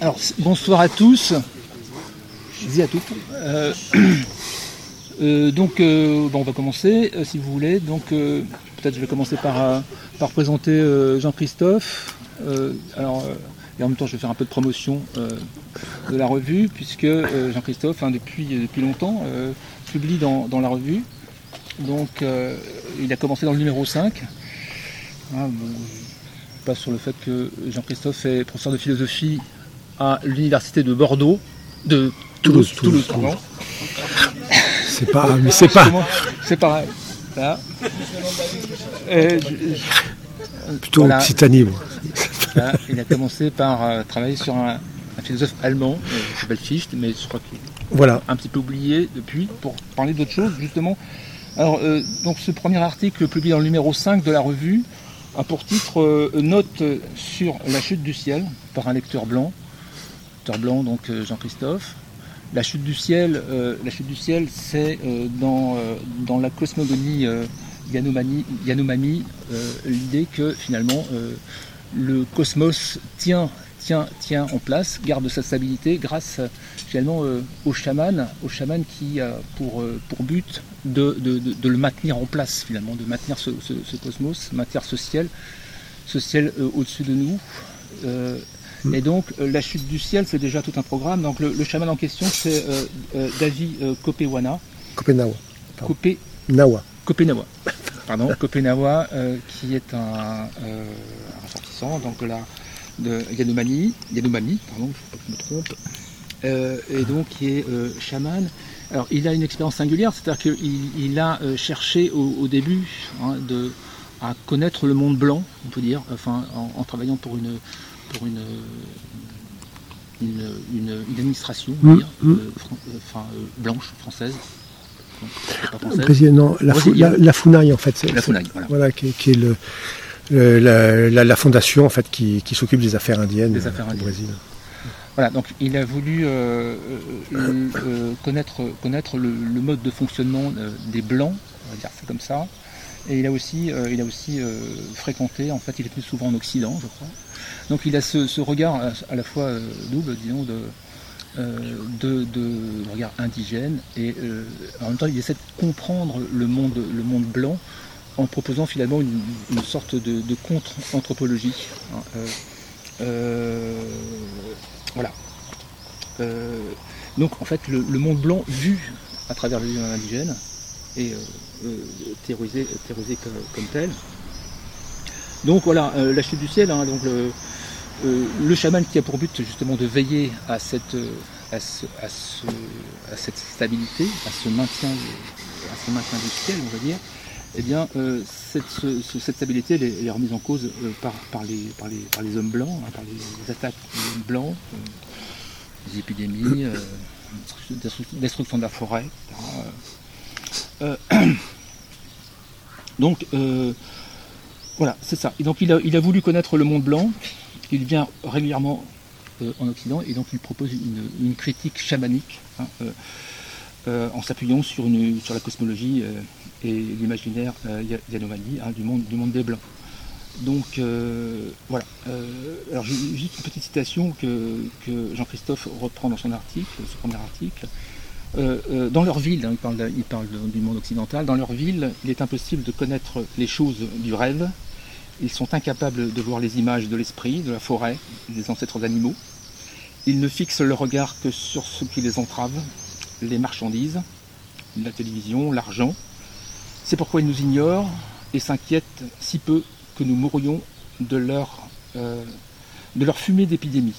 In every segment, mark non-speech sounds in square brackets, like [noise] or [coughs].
Alors, bonsoir à tous. Je dis à toutes. Euh, [clears throat] euh, donc, euh, bon, on va commencer, si vous voulez. Donc, peut-être je vais commencer par, présenter Jean-Christophe. alors, et en même temps, je vais faire un peu de promotion de la revue, puisque Jean-Christophe, hein, depuis, longtemps, publie dans, la revue. Donc, il a commencé dans le numéro 5. Ah, passe sur le fait que Jean-Christophe est professeur de philosophie à l'université de Bordeaux, de Toulouse, Toulouse, Toulouse C'est pas, mais c'est pas. C'est pareil. Là. Plutôt voilà. Occitanie, il a commencé par euh, travailler sur un, philosophe allemand euh, qui s'appelle Fichte, mais je crois qu'il est voilà. un petit peu oublié depuis pour parler d'autre chose, justement. Alors, euh, donc ce premier article publié dans le numéro 5 de la revue a pour titre Note sur la chute du ciel par un lecteur blanc blanc, donc euh, Jean-Christophe. La chute du ciel, euh, la chute du ciel, c'est euh, dans, dans la cosmogonie Yanomami, l'idée que finalement le cosmos tient, tient, tient en place, garde sa stabilité grâce finalement au chaman, au chaman qui a pour, pour but de, de, le maintenir en place finalement, de maintenir ce, ce cosmos, maintenir ce ciel, ce ciel au-dessus de nous. Mm. Et donc, euh, la chute du ciel, c'est déjà tout un programme. Donc, le, chaman en question, c'est euh, euh, David Kopewana. Kopenawa. Kopenawa. Kopenawa. Pardon, [laughs] Kopenawa, qui est un, ressortissant donc là, de Yanomami, Yanomami, pardon, je ne sais pas que je me trompe, et donc qui est chaman. Alors, il a une expérience singulière, c'est-à-dire qu'il il a cherché au, début hein, de, à connaître le monde blanc, on peut dire, enfin, en travaillant pour une pour une, une, administration mm, mm. Euh, euh, enfin, euh, blanche, française. non, la, la, FUNAI en fait. La FUNAI, voilà. qui, est le, la, la, fondation en fait qui, qui s'occupe des affaires indiennes des affaires au Brésil. Voilà, donc il a voulu connaître, connaître le, le, mode de fonctionnement des blancs, on va dire ça comme ça. Et il a aussi, il a aussi fréquenté, en fait, il est plus souvent en Occident, je crois. Donc il a ce, regard à, la fois euh, double, disons, euh, de, regard indigène et euh, en même temps il essaie de comprendre le monde, blanc en proposant finalement une, sorte de, contre-anthropologie. Hein, voilà. donc en fait le, monde blanc vu à travers le monde indigène et théorisé, comme, tel. Donc voilà, la chute du ciel, hein, donc le, euh, le chaman qui a pour but justement de veiller à cette, euh, stabilité, à ce, maintien, à ce du ciel, on va dire, eh bien, euh, cette, stabilité est, remise en cause par, les, hommes blancs, hein, par les attaques des hommes blancs, des épidémies, destruction de la forêt. [coughs] donc, voilà, c'est ça. Donc, il a voulu connaître le monde blanc, il vient régulièrement euh, en Occident et donc il propose une, critique chamanique hein, euh, euh, en s'appuyant sur, la cosmologie et l'imaginaire Yanomami hein, du, monde, des Blancs. Donc voilà. alors juste une petite citation que, Jean-Christophe reprend dans son article, ce premier article. dans leur ville, hein, il parle du monde occidental, dans leur ville, il est impossible de connaître les choses du rêve, ils sont incapables de voir les images de l'esprit, de la forêt, des ancêtres d'animaux. Ils ne fixent le regard que sur ce qui les entrave, les marchandises, la télévision, l'argent. C'est pourquoi ils nous ignorent et s'inquiètent si peu que nous mourions de leur, euh, de leur fumée d'épidémie.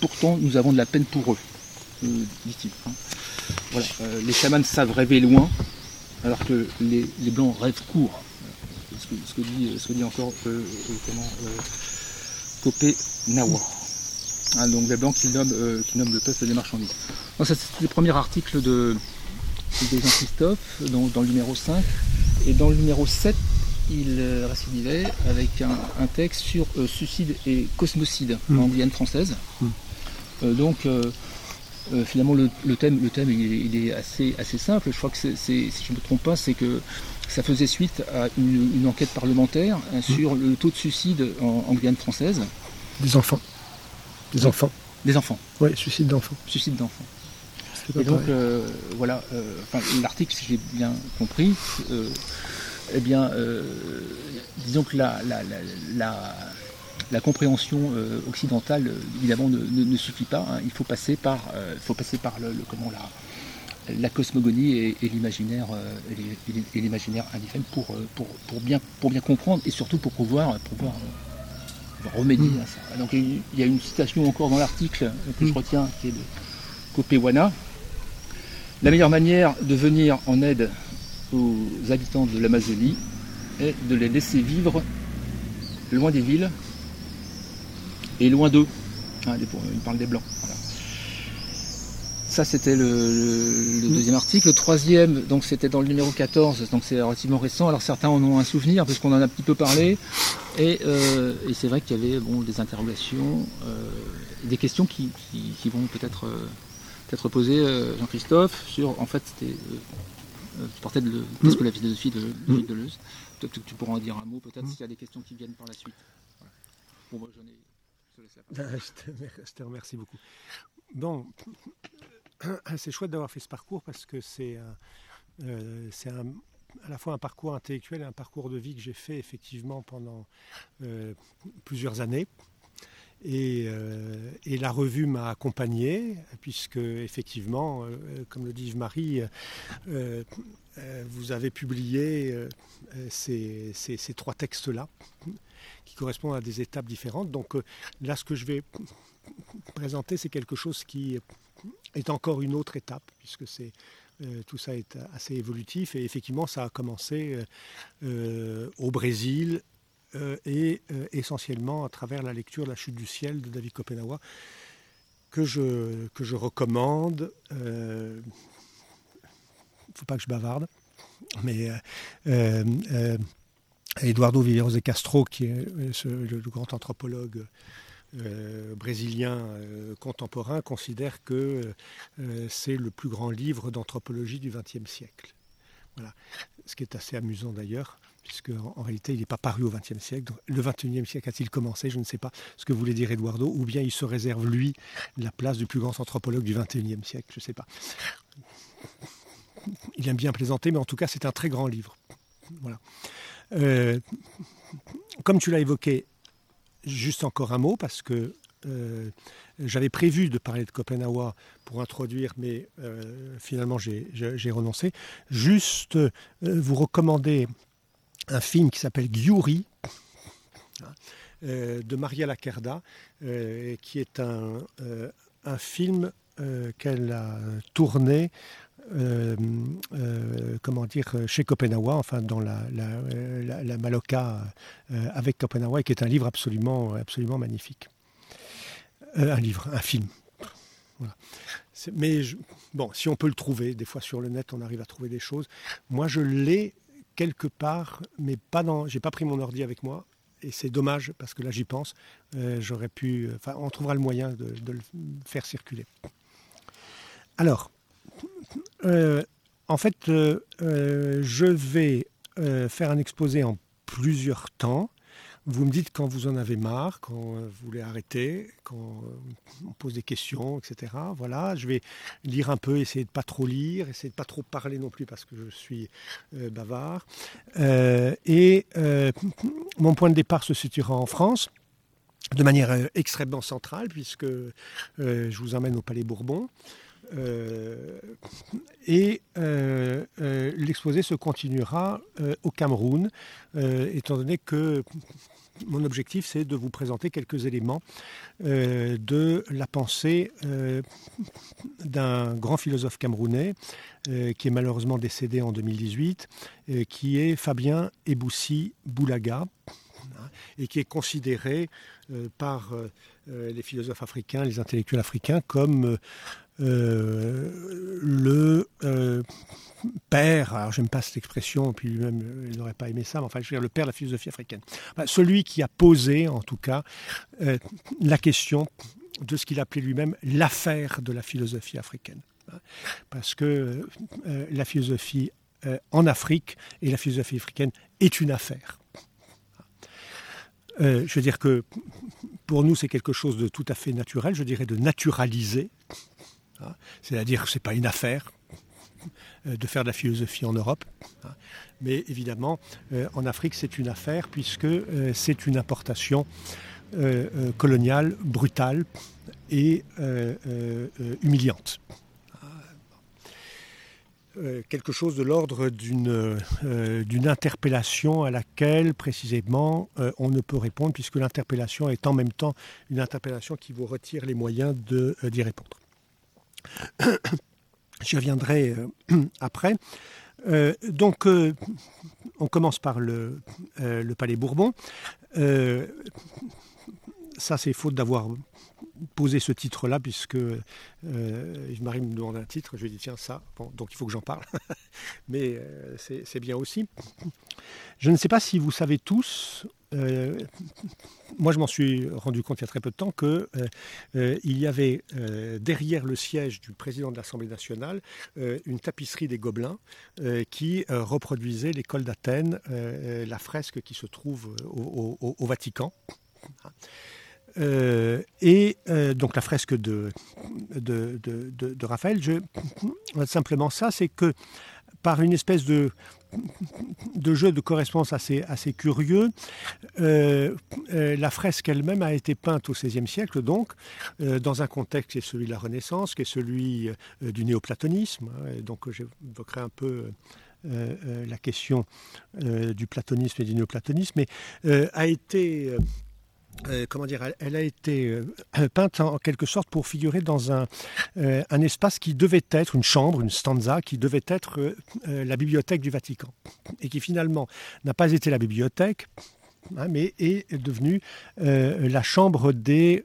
Pourtant, nous avons de la peine pour eux, euh, dit-il. Hein. Euh, les chamans savent rêver loin, alors que les, les blancs rêvent court ce, que, dit, ce que dit encore euh, euh, comment, euh, Copé Nawa. Hein, donc les blancs qui nomment, qui le peuple des marchandises. ça c'était le premier article de, Jean-Christophe dans, le numéro 5. Et dans le numéro 7, il récidivait avec un, texte sur suicide et cosmocide en mm. Guyane française. Mm. donc finalement le, thème, le thème il est, assez, assez simple. Je crois que c'est, si je ne me trompe pas, c'est que ça faisait suite à une, enquête parlementaire hein, mmh. sur le taux de suicide en, Guyane française. Des enfants Des enfants. Des enfants. Oui, suicide d'enfants. Suicide d'enfants. Et donc, euh, voilà, euh, l'article, si j'ai bien compris, euh, eh bien, disons que la, la, compréhension occidentale, évidemment, ne, suffit pas. Hein. Il faut passer par, faut passer par le, comment, la, la cosmogonie et, l'imaginaire et l'imaginaire indigène pour, pour, pour, bien, pour bien comprendre et surtout pour pouvoir, pouvoir remédier mm. à ça. Donc il y a une citation encore dans l'article que je mm. retiens qui est de Kopewana, la meilleure manière de venir en aide aux habitants de l'Amazonie est de les laisser vivre loin des villes et loin d'eux. Hein, il parle des Blancs. Ça, c'était le, deuxième article. Le troisième, donc c'était dans le numéro 14, donc c'est relativement récent. Alors certains en ont un souvenir, parce qu'on en a un petit peu parlé. Et, euh, c'est vrai qu'il y avait bon, des interrogations, euh, des questions qui, vont peut-être euh, être posé, euh, Jean-Christophe, sur, en fait, c'était, tu partais de qu'est-ce que la philosophie de, de mm. Deleuze? Peut-être que tu pourras en dire un mot, peut-être, mm. s'il y a des questions qui viennent par la suite. Bon, moi, j'en ai. Je te, [laughs] remercie beaucoup. Bon, [clears throat] c'est chouette d'avoir fait ce parcours parce que c'est euh, à la fois un parcours intellectuel et un parcours de vie que j'ai fait effectivement pendant plusieurs années. Euh, et, la revue m'a accompagné, puisque effectivement, euh, comme le dit Yves-Marie, euh, vous avez publié ces, trois textes-là, qui correspondent à des étapes différentes. Donc là, ce que je vais présenter, c'est quelque chose qui est encore une autre étape, puisque c'est tout ça est assez évolutif et effectivement ça a commencé au Brésil euh, et euh, essentiellement à travers la lecture La chute du ciel de David Kopenawa, que je, que je recommande. Il euh, ne faut pas que je bavarde, mais Eduardo Villeros de Castro, qui est le, grand anthropologue brésilien contemporain, considère que c'est le plus grand livre d'anthropologie du XXe siècle. Voilà. Ce qui est assez amusant d'ailleurs, puisque en, réalité il n'est pas paru au XXe siècle. le XXIe siècle a-t-il commencé? Je ne sais pas ce que voulait dire Eduardo, ou bien il se réserve lui la place du plus grand anthropologue du XXIe siècle, je ne sais pas. Il aime bien plaisanter, mais en tout cas c'est un très grand livre. Voilà. Euh, comme tu l'as évoqué, juste encore un mot, parce que euh, j'avais prévu de parler de Kopenhawa pour introduire, mais euh, finalement j'ai renoncé. Juste vous recommander un film qui s'appelle Gyuri euh, de Maria Lacerda, euh, qui est un, euh, un film qu'elle a tourné comment dire, chez Kopenawa, enfin dans la, la, la, Maloka avec Kopenawa, et qui est un livre absolument, absolument magnifique. un livre, un film. Mais bon, si on peut le trouver, des fois sur le net, on arrive à trouver des choses. Moi, je l'ai quelque part, mais pas dans. J'ai pas pris mon ordi avec moi. Et c'est dommage parce que là j'y pense. Euh, j'aurais pu. Enfin, on trouvera le moyen de, le faire circuler. Alors, euh, en fait, euh, je vais faire un exposé en plusieurs temps. Vous me dites quand vous en avez marre, quand vous voulez arrêter, quand on pose des questions, etc. Voilà, je vais lire un peu, essayer de pas trop lire, essayer de pas trop parler non plus parce que je suis euh, bavard. Euh, et euh, mon point de départ se situera en France de manière extrêmement centrale puisque je vous emmène au Palais Bourbon. Et l'exposé se continuera au Cameroun, étant donné que mon objectif, c'est de vous présenter quelques éléments euh, de la pensée euh, d'un grand philosophe camerounais euh, qui est malheureusement décédé en 2018, qui est Fabien Eboussi Boulaga, et qui est considéré par les philosophes africains, les intellectuels africains, comme le père, alors j'aime pas cette expression, puis lui-même euh, il n'aurait pas aimé ça, mais enfin je veux dire le père de la philosophie africaine. celui qui a posé en tout cas euh, la question de ce qu'il appelait lui-même l'affaire de la philosophie africaine. Parce que euh, la philosophie en Afrique et la philosophie africaine est une affaire. je veux dire que pour nous, c'est quelque chose de tout à fait naturel, je dirais de naturaliser. Hein. C'est-à-dire que ce n'est pas une affaire de faire de la philosophie en Europe. Hein. Mais évidemment, en Afrique, c'est une affaire puisque c'est une importation coloniale, brutale et humiliante. Euh, quelque chose de l'ordre d'une euh, interpellation à laquelle précisément euh, on ne peut répondre puisque l'interpellation est en même temps une interpellation qui vous retire les moyens d'y répondre. [coughs] J'y reviendrai [coughs] après. donc on commence par le Palais Bourbon. ça c'est faute d'avoir poser ce titre-là, puisque euh, Marie me demande un titre, je lui dis tiens ça, donc il faut que j'en parle, [laughs] mais euh, c'est bien aussi. Je ne sais pas si vous savez tous, euh, moi je m'en suis rendu compte il y a très peu de temps qu'il il y avait derrière le siège du président de l'Assemblée nationale une tapisserie des Gobelins qui reproduisait l'école d'Athènes, la fresque qui se trouve au Vatican. Euh, et euh, donc la fresque de, de, de, Raphaël, je, simplement ça, c'est que par une espèce de, de jeu de correspondance assez, assez curieux, euh, la fresque elle-même a été peinte au XVIe siècle, donc, dans un contexte qui est celui de la Renaissance, qui est celui du néoplatonisme. Hein, donc j'évoquerai un peu la question du platonisme et du néoplatonisme, mais a été euh, comment dire, elle, a été euh, [clears throat] peinte en, quelque sorte pour figurer dans un, euh, un, espace qui devait être une chambre, une stanza, qui devait être la bibliothèque du Vatican, et qui finalement n'a pas été la bibliothèque, hein, mais est devenue la chambre des,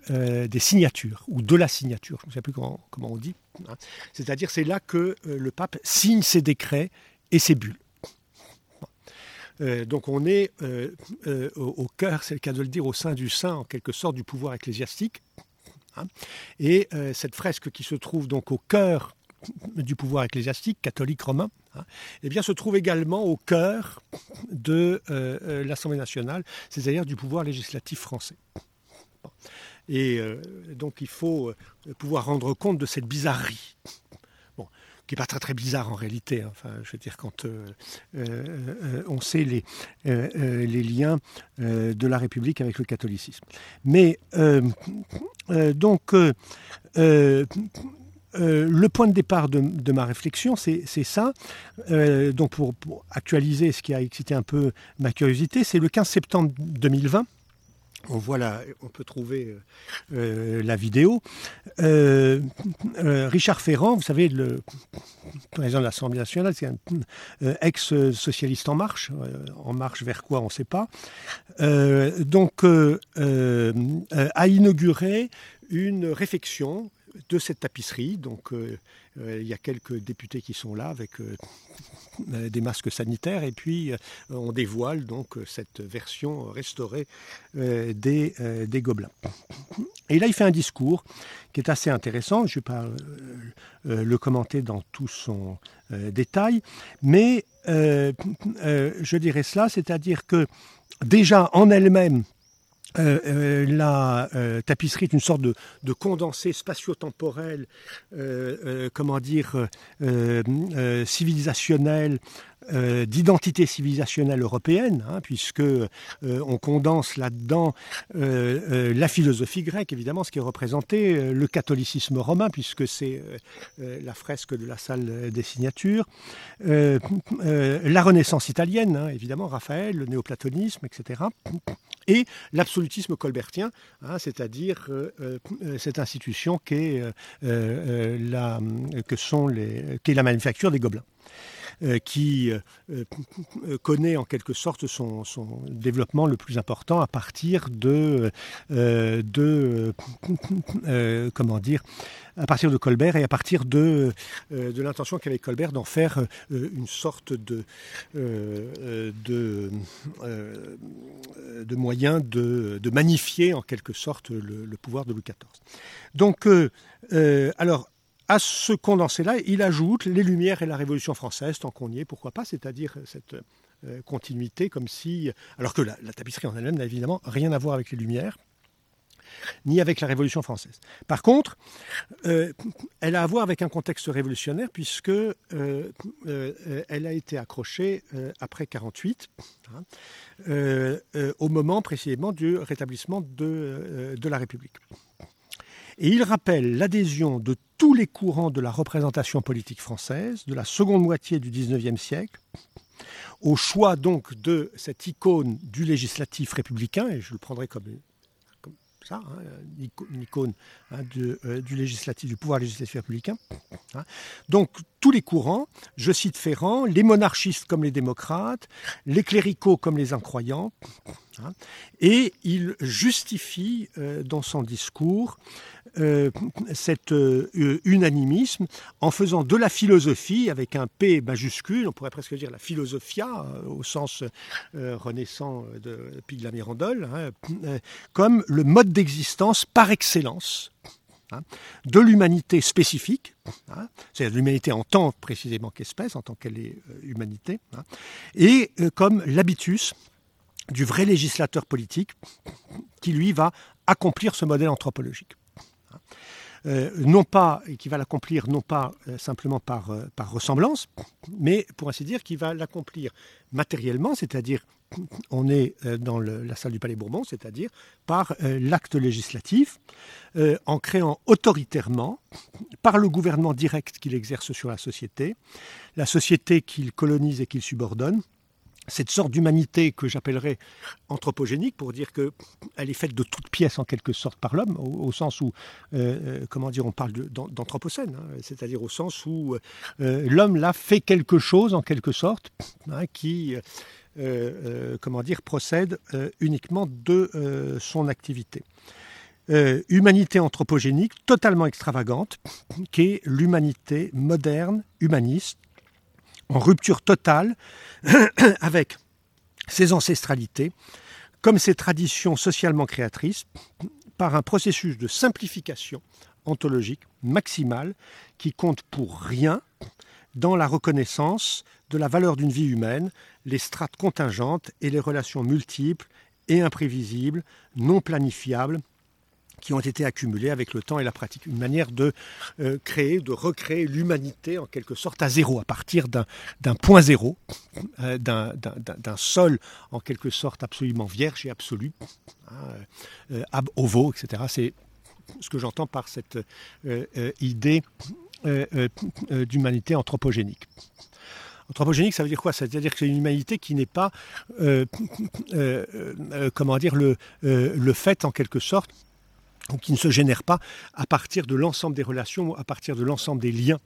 signatures, ou de la signature, je ne sais plus comment, comment on dit. Hein. C'est-à-dire c'est là que le pape signe ses décrets et ses bulles. Euh, donc on est euh, euh, au, cœur, c'est le cas de le dire, au sein du sein en quelque sorte du pouvoir ecclésiastique. Hein. et cette fresque qui se trouve donc au cœur du pouvoir ecclésiastique catholique romain, hein, eh bien, se trouve également au cœur de l'Assemblée nationale, c'est-à-dire du pouvoir législatif français. Et donc il faut pouvoir rendre compte de cette bizarrerie qui n'est pas très très bizarre en réalité. Hein. Enfin, je veux dire, quand euh, euh, euh, on sait les, les liens de la République avec le catholicisme. Mais donc, le point de départ de, ma réflexion, c'est ça. donc, pour, actualiser ce qui a excité un peu ma curiosité, c'est le 15 septembre 2020 on voit on peut trouver euh, euh, la vidéo. Euh, Richard Ferrand, vous savez, le président de l'Assemblée nationale, c'est un ex-socialiste en marche. en marche vers quoi, on ne sait pas. donc, a inauguré une réflexion de cette tapisserie. Il y a quelques députés qui sont là avec euh, des masques sanitaires et puis euh, on dévoile donc cette version restaurée euh, des, des Gobelins. Et là, il fait un discours qui est assez intéressant. Je ne vais pas le commenter dans tout son détail, mais je dirais cela, c'est-à-dire que déjà en elle-même, euh, euh, la euh, tapisserie est une sorte de, condensé spatio-temporel, comment dire, civilisationnel, d'identité civilisationnelle européenne, hein, puisque on condense là-dedans la philosophie grecque, évidemment, ce qui est représenté, le catholicisme romain, puisque c'est la fresque de la salle des signatures, la Renaissance italienne, hein, évidemment, Raphaël, le néoplatonisme, etc et l'absolutisme colbertien, hein, c'est-à-dire euh, euh, cette institution qu'est euh, la, que les, la manufacture des gobelins. Qui connaît en quelque sorte son, développement le plus important à partir de, comment dire, à partir de Colbert et à partir de, euh, de l'intention qu'avait Colbert d'en faire euh, une sorte de, euh, de, de moyen de, de, magnifier en quelque sorte le, pouvoir de Louis XIV. Donc, alors, à ce condensé-là, il ajoute les Lumières et la Révolution française, tant qu'on y est, pourquoi pas, c'est-à-dire cette continuité, comme si. Alors que la, tapisserie en elle-même n'a évidemment rien à voir avec les Lumières ni avec la Révolution française. Par contre, euh, elle a à voir avec un contexte révolutionnaire puisque euh, euh, elle a été accrochée après 1948, hein, au moment précisément du rétablissement de la République. Et il rappelle l'adhésion de tous les courants de la représentation politique française de la seconde moitié du XIXe siècle au choix donc de cette icône du législatif républicain, et je le prendrai comme ça, hein, une icône hein, euh, du législatif, du pouvoir législatif républicain. Hein. Donc tous les courants, je cite Ferrand, les monarchistes comme les démocrates, les cléricaux comme les incroyants, et il justifie euh, dans son discours euh, cet euh, unanimisme en faisant de la philosophie, avec un P majuscule, on pourrait presque dire la philosophia, au sens renaissant de Pig la Mirandole, hein, comme le mode d'existence par excellence hein, de l'humanité spécifique, hein, c'est-à-dire l'humanité en tant précisément qu'espèce, en tant qu'elle est humanité, et comme l'habitus du vrai législateur politique qui, lui, va accomplir ce modèle anthropologique. Euh, non pas, qui va l'accomplir non pas euh, simplement par, euh, par ressemblance, mais pour ainsi dire, qui va l'accomplir matériellement, c'est-à-dire on est dans la salle du Palais Bourbon, c'est-à-dire par l'acte législatif, en créant autoritairement, par le gouvernement direct qu'il exerce sur la société, la société qu'il colonise et qu'il subordonne, cette sorte d'humanité que j'appellerais anthropogénique, pour dire qu'elle est faite de toutes pièces en quelque sorte par l'homme, au, sens où, euh, euh, comment dire, on parle d'anthropocène, hein, c'est-à-dire au sens où euh, l'homme là fait quelque chose en quelque sorte hein, qui, comment dire, procède uniquement de son activité. humanité anthropogénique totalement extravagante, qui est l'humanité moderne, humaniste, en rupture totale [clears throat] avec ses ancestralités, comme ses traditions socialement créatrices, par un processus de simplification ontologique maximale qui compte pour rien dans la reconnaissance de la valeur d'une vie humaine, les strates contingentes et les relations multiples et imprévisibles, non planifiables, qui ont été accumulés avec le temps et la pratique. Une manière de euh, créer, de recréer l'humanité en quelque sorte à zéro, à partir d'un point zéro, euh, d'un sol en quelque sorte absolument vierge et absolu, hein, euh, ab ovo, etc. C'est ce que j'entends par cette idée d'humanité anthropogénique. Anthropogénique, ça veut dire quoi? C'est-à-dire que c'est une humanité qui n'est pas, comment dire, le, le fait en quelque sorte ou qui ne se génère pas à partir de l'ensemble des relations, à partir de l'ensemble des liens.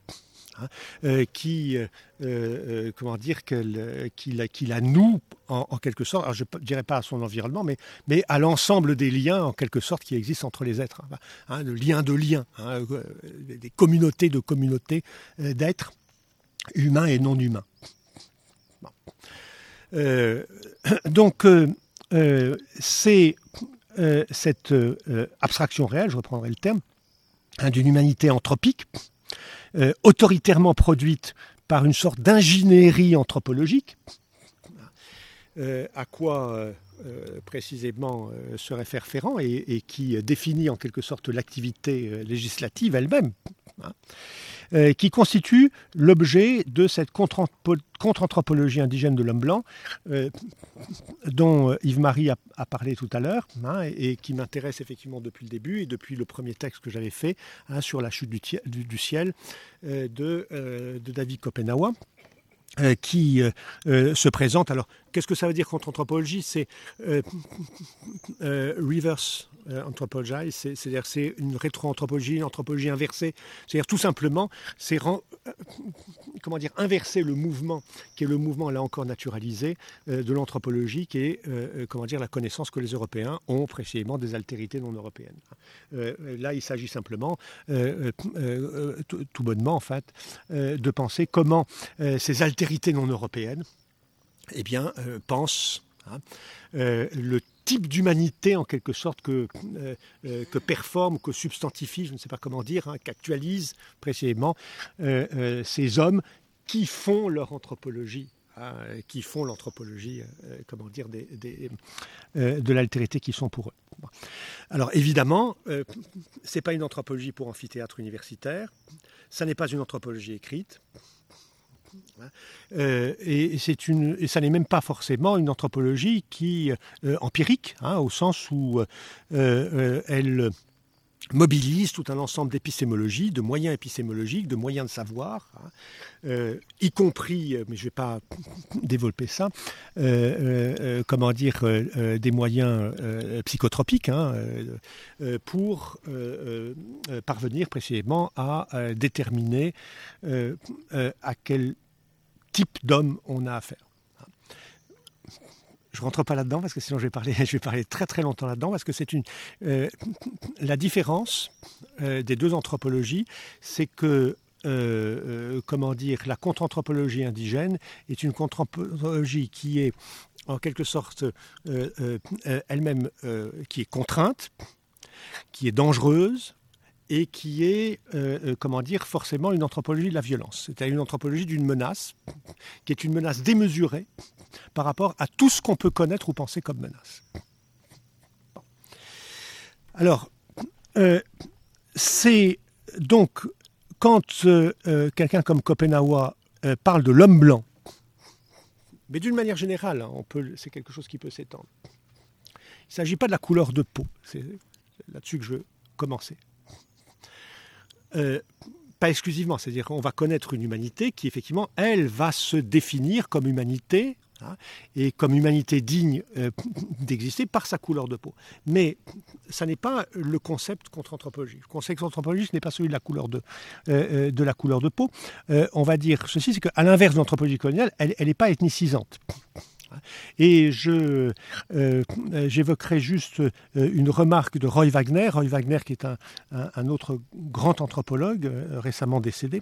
Hein, euh, qui, euh, euh, comment dire, qu'il la noue en, quelque sorte, alors je ne dirais pas à son environnement, mais, à l'ensemble des liens en quelque sorte qui existent entre les êtres, hein, hein le lien de liens, hein, des communautés de communautés d'êtres humains et non humains. [coughs] donc c'est euh, cette euh, abstraction réelle, je reprendrai le terme, hein, d'une humanité anthropique, euh, autoritairement produite par une sorte d'ingénierie anthropologique, à quoi précisément se réfère Ferrand et, qui définit en quelque sorte l'activité législative elle-même. Hein. Euh, qui constitue l'objet de cette contre-anthropologie indigène de l'homme blanc, euh, dont euh, Yves-Marie a, parlé tout à l'heure, hein, et, qui m'intéresse effectivement depuis le début et depuis le premier texte que j'avais fait hein, sur la chute du, ciel de, David Kopenawa. Qui se présente. Alors, qu'est-ce que ça veut dire contre-anthropologie? C'est reverse euh, anthropologie, c'est-à-dire c'est une rétro-anthropologie, une anthropologie inversée. C'est-à-dire tout simplement, c'est euh, comment dire inverser le mouvement qui est le mouvement là encore naturalisé euh, de l'anthropologie, qui est comment dire la connaissance que les Européens ont précisément des altérités non européennes. là, il s'agit simplement, tout, bonnement en fait, de penser comment ces altérités non européennes, eh bien, pensent hein, le type d'humanité en quelque sorte que, euh, euh, que performe, que substantifie, je ne sais pas comment dire, hein, qu'actualise précisément euh, ces hommes qui font leur anthropologie hein, qui font l'anthropologie, comment dire, de l'altérité qui sont pour eux. Alors évidemment, ce n'est pas une anthropologie pour amphithéâtre universitaire, ça n'est pas une anthropologie écrite. Euh, et, une, ça n'est même pas forcément une anthropologie qui euh, empirique, hein, au sens où euh, elle mobilise tout un ensemble d'épistémologies, de moyens épistémologiques, de moyens de savoir, hein, y compris, mais je ne vais pas développer ça, comment dire, des moyens psychotropiques hein, pour parvenir précisément à déterminer à quel type d'homme on a affaire. Je ne rentre pas là-dedans parce que sinon [laughs] je vais parler, très très longtemps là-dedans parce que c'est une euh, la différence euh, des deux anthropologies, c'est que euh, comment dire la contre-anthropologie indigène est une contre-anthropologie qui est en quelque sorte elle-même qui est contrainte, qui est dangereuse, et qui est, euh, euh, comment dire, forcément une anthropologie de la violence. C'est-à-dire une anthropologie d'une menace, qui est une menace démesurée par rapport à tout ce qu'on peut connaître ou penser comme menace. Alors, euh, c'est donc quand quelqu'un comme Kopenawa parle de l'homme blanc, mais d'une manière générale, hein, c'est quelque chose qui peut s'étendre. Il ne s'agit pas de la couleur de peau, c'est là-dessus que je veux commencer. Euh, pas exclusivement, c'est-à-dire qu'on va connaître une humanité qui, effectivement, elle va se définir comme humanité, hein, et comme humanité digne euh, d'exister par sa couleur de peau. Mais ça n'est pas le concept contre-anthropologie. Le concept contre-anthropologie, ce n'est pas celui de la couleur de, euh, de, la couleur de peau. on va dire ceci, c'est qu'à l'inverse de l'anthropologie coloniale, elle n'est pas ethnicisante. Et je, euh, j'évoquerai juste euh, une remarque de Roy Wagner, Roy Wagner qui est un, autre grand anthropologue euh, récemment décédé.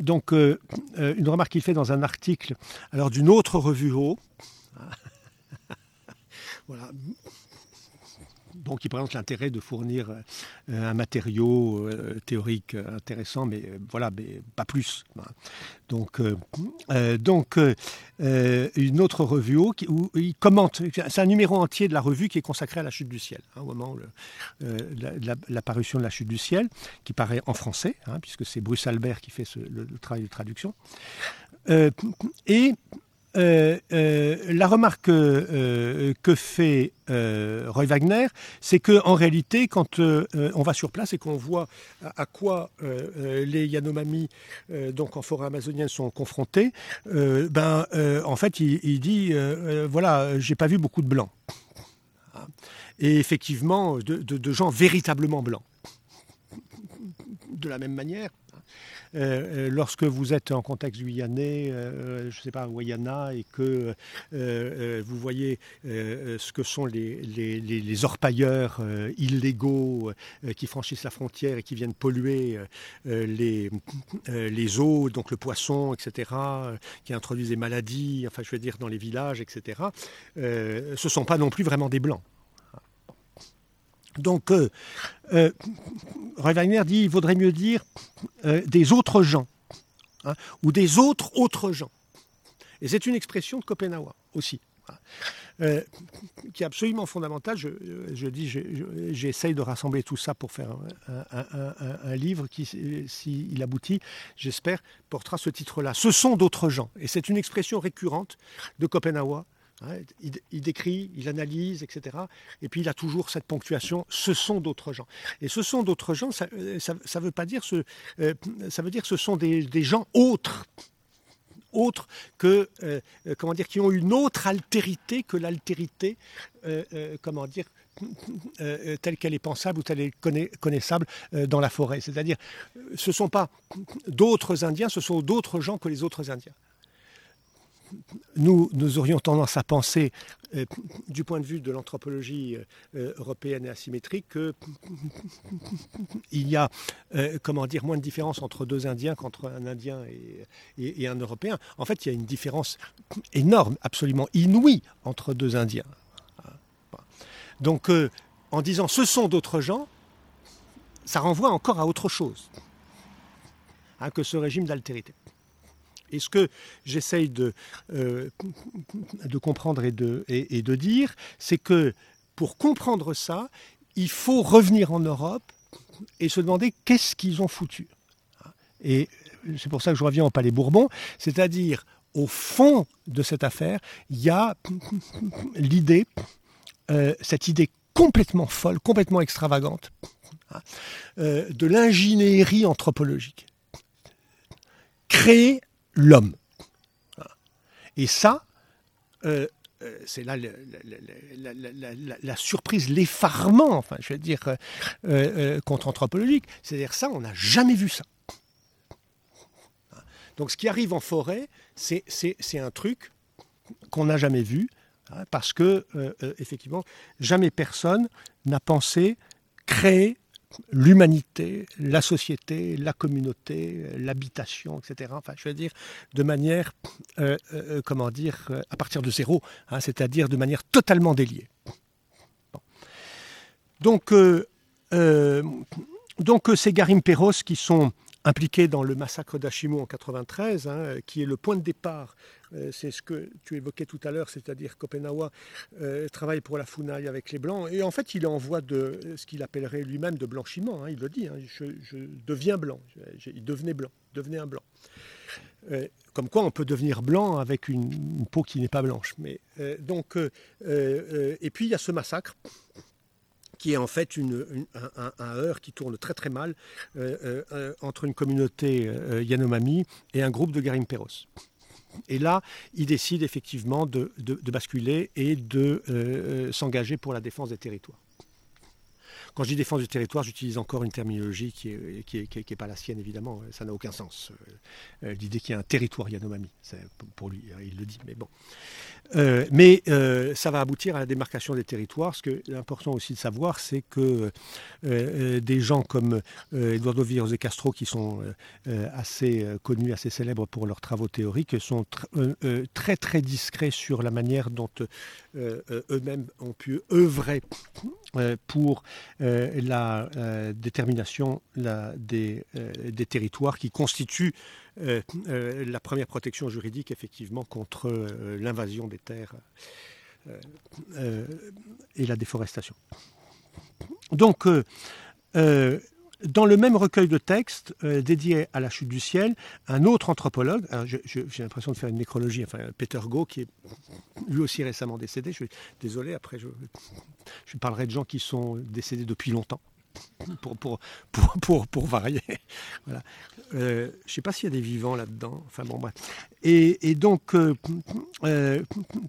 donc, une remarque qu'il fait dans un article d'une autre revue haut. [laughs] voilà, bon, qui présente l'intérêt de fournir euh, un matériau euh, théorique intéressant, mais euh, voilà, mais pas plus. Donc, donc une autre revue où il commente, c'est un numéro entier de la revue qui est consacré à la chute du ciel, hein, au moment de l'apparition de la chute du ciel, qui paraît en français, hein, puisque c'est Bruce Albert qui fait le, travail de traduction. et euh, euh, la remarque euh, que fait Roy Wagner, c'est qu'en réalité, quand on va sur place et qu'on voit à, quoi les Yanomami, donc en forêt amazonienne, sont confrontés, ben, en fait, il, dit voilà, j'ai pas vu beaucoup de blancs. Et effectivement, de gens véritablement blancs. De la même manière, euh, euh, lorsque vous êtes en contexte guyanais, euh, je ne sais pas, Wayana, et que vous voyez ce que sont les, les, orpailleurs illégaux qui franchissent la frontière et qui viennent polluer les, les eaux, donc le poisson, etc., qui introduisent des maladies, enfin je veux dire dans les villages, etc., ce ne sont pas non plus vraiment des blancs. Donc, euh, euh, dit il vaudrait mieux dire euh, des autres gens, hein, ou des autres autres gens. Et c'est une expression de Kopenawa aussi, hein, euh, qui est absolument fondamentale. Je, dis, j'essaye de rassembler tout ça pour faire un, livre qui, s'il aboutit, j'espère, portera ce titre-là. Ce sont d'autres gens. Et c'est une expression récurrente de Il, décrit, il analyse, etc. Et puis il a toujours cette ponctuation ce sont d'autres gens. Et ce sont d'autres gens, ça euh, veut pas dire ce, euh, ça veut dire ce sont des, gens autres autres que euh, comment dire qui ont une autre altérité que l'altérité comment dire telle qu'elle est pensable ou telle qu'elle est connaissable dans la forêt. C'est-à-dire, ce ne sont pas d'autres Indiens, ce sont d'autres gens que les autres Indiens nous, aurions tendance à penser, euh, du point de vue de l'anthropologie euh, européenne et asymétrique, qu'il y a, euh, comment dire, moins de différence entre deux Indiens qu'entre un Indien et, un Européen. En fait, il y a une différence énorme, absolument inouïe, entre deux Indiens. Donc, en disant ce sont d'autres gens, ça renvoie encore à autre chose hein, que ce régime d'altérité. Et ce que j'essaye de, de comprendre et de, et de dire, c'est que pour comprendre ça, il faut revenir en Europe et se demander qu'est-ce qu'ils ont foutu. Et c'est pour ça que je reviens au Palais Bourbon, c'est-à-dire au fond de cette affaire, il y a l'idée, euh, cette idée complètement folle, complètement extravagante, euh, de l'ingénierie anthropologique. Créer l'homme. Et ça, euh, c'est là la, surprise, l'effarement, enfin, je veux dire, contre-anthropologique. C'est-à-dire ça, on n'a jamais vu ça. Donc ce qui arrive en forêt, c'est un truc qu'on n'a jamais vu, hein, parce que, euh, euh, effectivement, jamais personne n'a pensé créer l'humanité, la société, la communauté, l'habitation, etc. Enfin, je veux dire, de manière, euh, comment dire, à partir de zéro, hein, c'est-à-dire de manière totalement déliée. Donc, donc, ces Garim Perros qui sont impliqué dans le massacre d'Achimou en 93, hein, qui est le point de départ. Euh, c'est ce que tu évoquais tout à l'heure, c'est-à-dire qu'Openawa euh, travaille pour la Funaï avec les Blancs, et en fait il est en voie de ce qu'il appellerait lui-même de blanchiment, hein, il le dit, hein, je, deviens blanc, il devenait blanc, devenait un blanc. Euh, comme quoi on peut devenir blanc avec une, peau qui n'est pas blanche. Mais, donc, et puis il y a ce massacre qui est en fait une, un, un, qui tourne très très mal entre une communauté Yanomami et un groupe de Garimperos. Et là, il décide effectivement de, de basculer et de s'engager pour la défense des territoires. Quand je dis défense du territoire, j'utilise encore une terminologie qui n'est pas la sienne, évidemment. Ça n'a aucun sens. Euh, l'idée qu'il y a un territoire Yanomami, pour lui, hein, il le dit, mais bon. Euh, mais euh, ça va aboutir à la démarcation des territoires. Ce qui est important aussi de savoir, c'est que des gens comme Eduardo Villers de Castro, qui sont assez connus, assez célèbres pour leurs travaux théoriques, sont très très discrets sur la manière dont eux-mêmes ont pu œuvrer pour euh, la euh, détermination des, euh, des, territoires qui constituent la première protection juridique effectivement contre l'invasion des terres et la déforestation. Donc, dans le même recueil de textes dédié à la chute du ciel, un autre anthropologue, j'ai l'impression de faire une nécrologie, enfin Peter Go, qui est lui aussi récemment décédé, je suis désolé, après je parlerai de gens qui sont décédés depuis longtemps. Pour, pour, pour, pour, varier. Voilà. Euh, je ne sais pas s'il y a des vivants là-dedans. Enfin bon. Et, donc, euh, euh,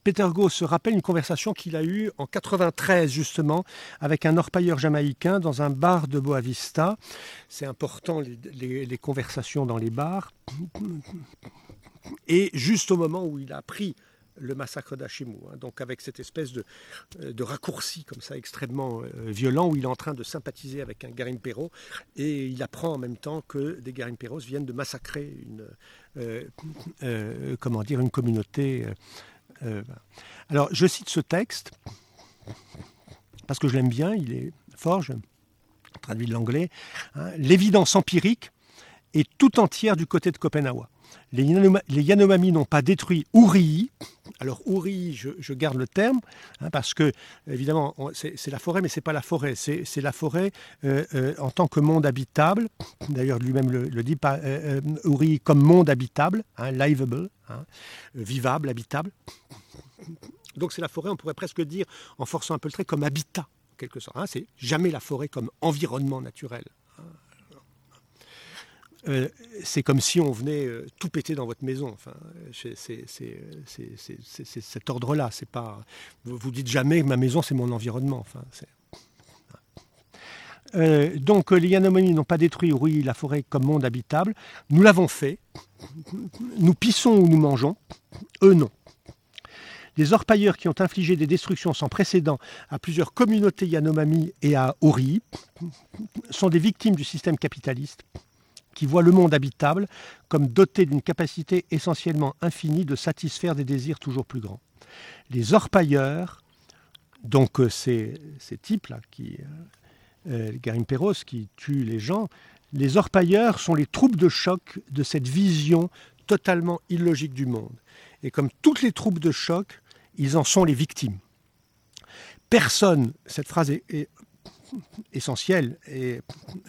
Peter Go se rappelle une conversation qu'il a eue en 93, justement, avec un orpailleur jamaïcain dans un bar de Boavista. C'est important, les, les, conversations dans les bars. Et juste au moment où il a pris le massacre d'Achimou. Hein. donc avec cette espèce de, euh, raccourci comme ça extrêmement euh, violent où il est en train de sympathiser avec un Garim Perro et il apprend en même temps que des Garim Perros viennent de massacrer une, euh, comment dire, une communauté. alors je cite ce texte parce que je l'aime bien, il est fort, je traduis de l'anglais. Hein. L'évidence empirique est tout entière du côté de Copenhague. Les, Yanomami n'ont pas détruit Uri. Alors Uri, je, garde le terme, hein, parce que évidemment c'est la forêt, mais c'est pas la forêt, c'est la forêt euh, euh, en tant que monde habitable. D'ailleurs lui-même le, dit, pas euh, comme monde habitable, hein, livable, hein, vivable, habitable. Donc c'est la forêt, on pourrait presque dire, en forçant un peu le trait, comme habitat, quelque sorte. c'est jamais la forêt comme environnement naturel. Euh, c'est comme si on venait euh, tout péter dans votre maison. Enfin, c'est cet ordre-là. C'est pas. Vous dites jamais ma maison c'est mon environnement. Enfin, euh, donc les Yanomami n'ont pas détruit la forêt comme monde habitable. Nous l'avons fait. Nous pissons ou nous mangeons. Eux non. Les orpailleurs qui ont infligé des destructions sans précédent à plusieurs communautés Yanomami et à Ori sont des victimes du système capitaliste qui voit le monde habitable comme doté d'une capacité essentiellement infinie de satisfaire des désirs toujours plus grands. Les orpailleurs, donc euh, ces, types-là, qui, euh, euh qui tuent les gens, les orpailleurs sont les troupes de choc de cette vision totalement illogique du monde. Et comme toutes les troupes de choc, ils en sont les victimes. Personne, cette phrase est, essentielle, et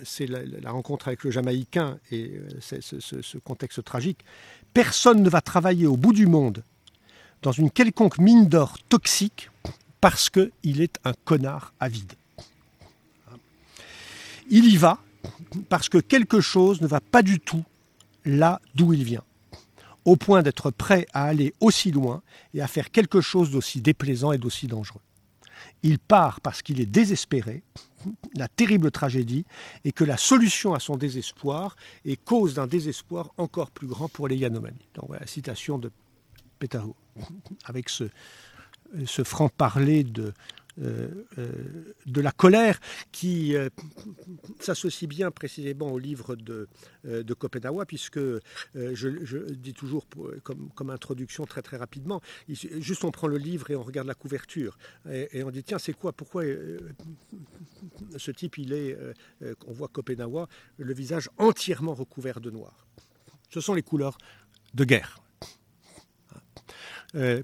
c'est la, rencontre avec le Jamaïcain et euh, ce contexte tragique, personne ne va travailler au bout du monde dans une quelconque mine d'or toxique parce qu'il est un connard avide. Il y va parce que quelque chose ne va pas du tout là d'où il vient, au point d'être prêt à aller aussi loin et à faire quelque chose d'aussi déplaisant et d'aussi dangereux. Il part parce qu'il est désespéré, la terrible tragédie, et que la solution à son désespoir est cause d'un désespoir encore plus grand pour les Yanomami. Donc voilà, citation de Petaho, avec ce, franc-parler de, de la colère qui euh, s'associe bien précisément au livre de, de Kopenawa, puisque je, dis toujours comme, comme, introduction très très rapidement, juste on prend le livre et on regarde la couverture et, on dit tiens c'est quoi, pourquoi ce type il est, on voit Kopenawa, le visage entièrement recouvert de noir. Ce sont les couleurs de guerre. Euh,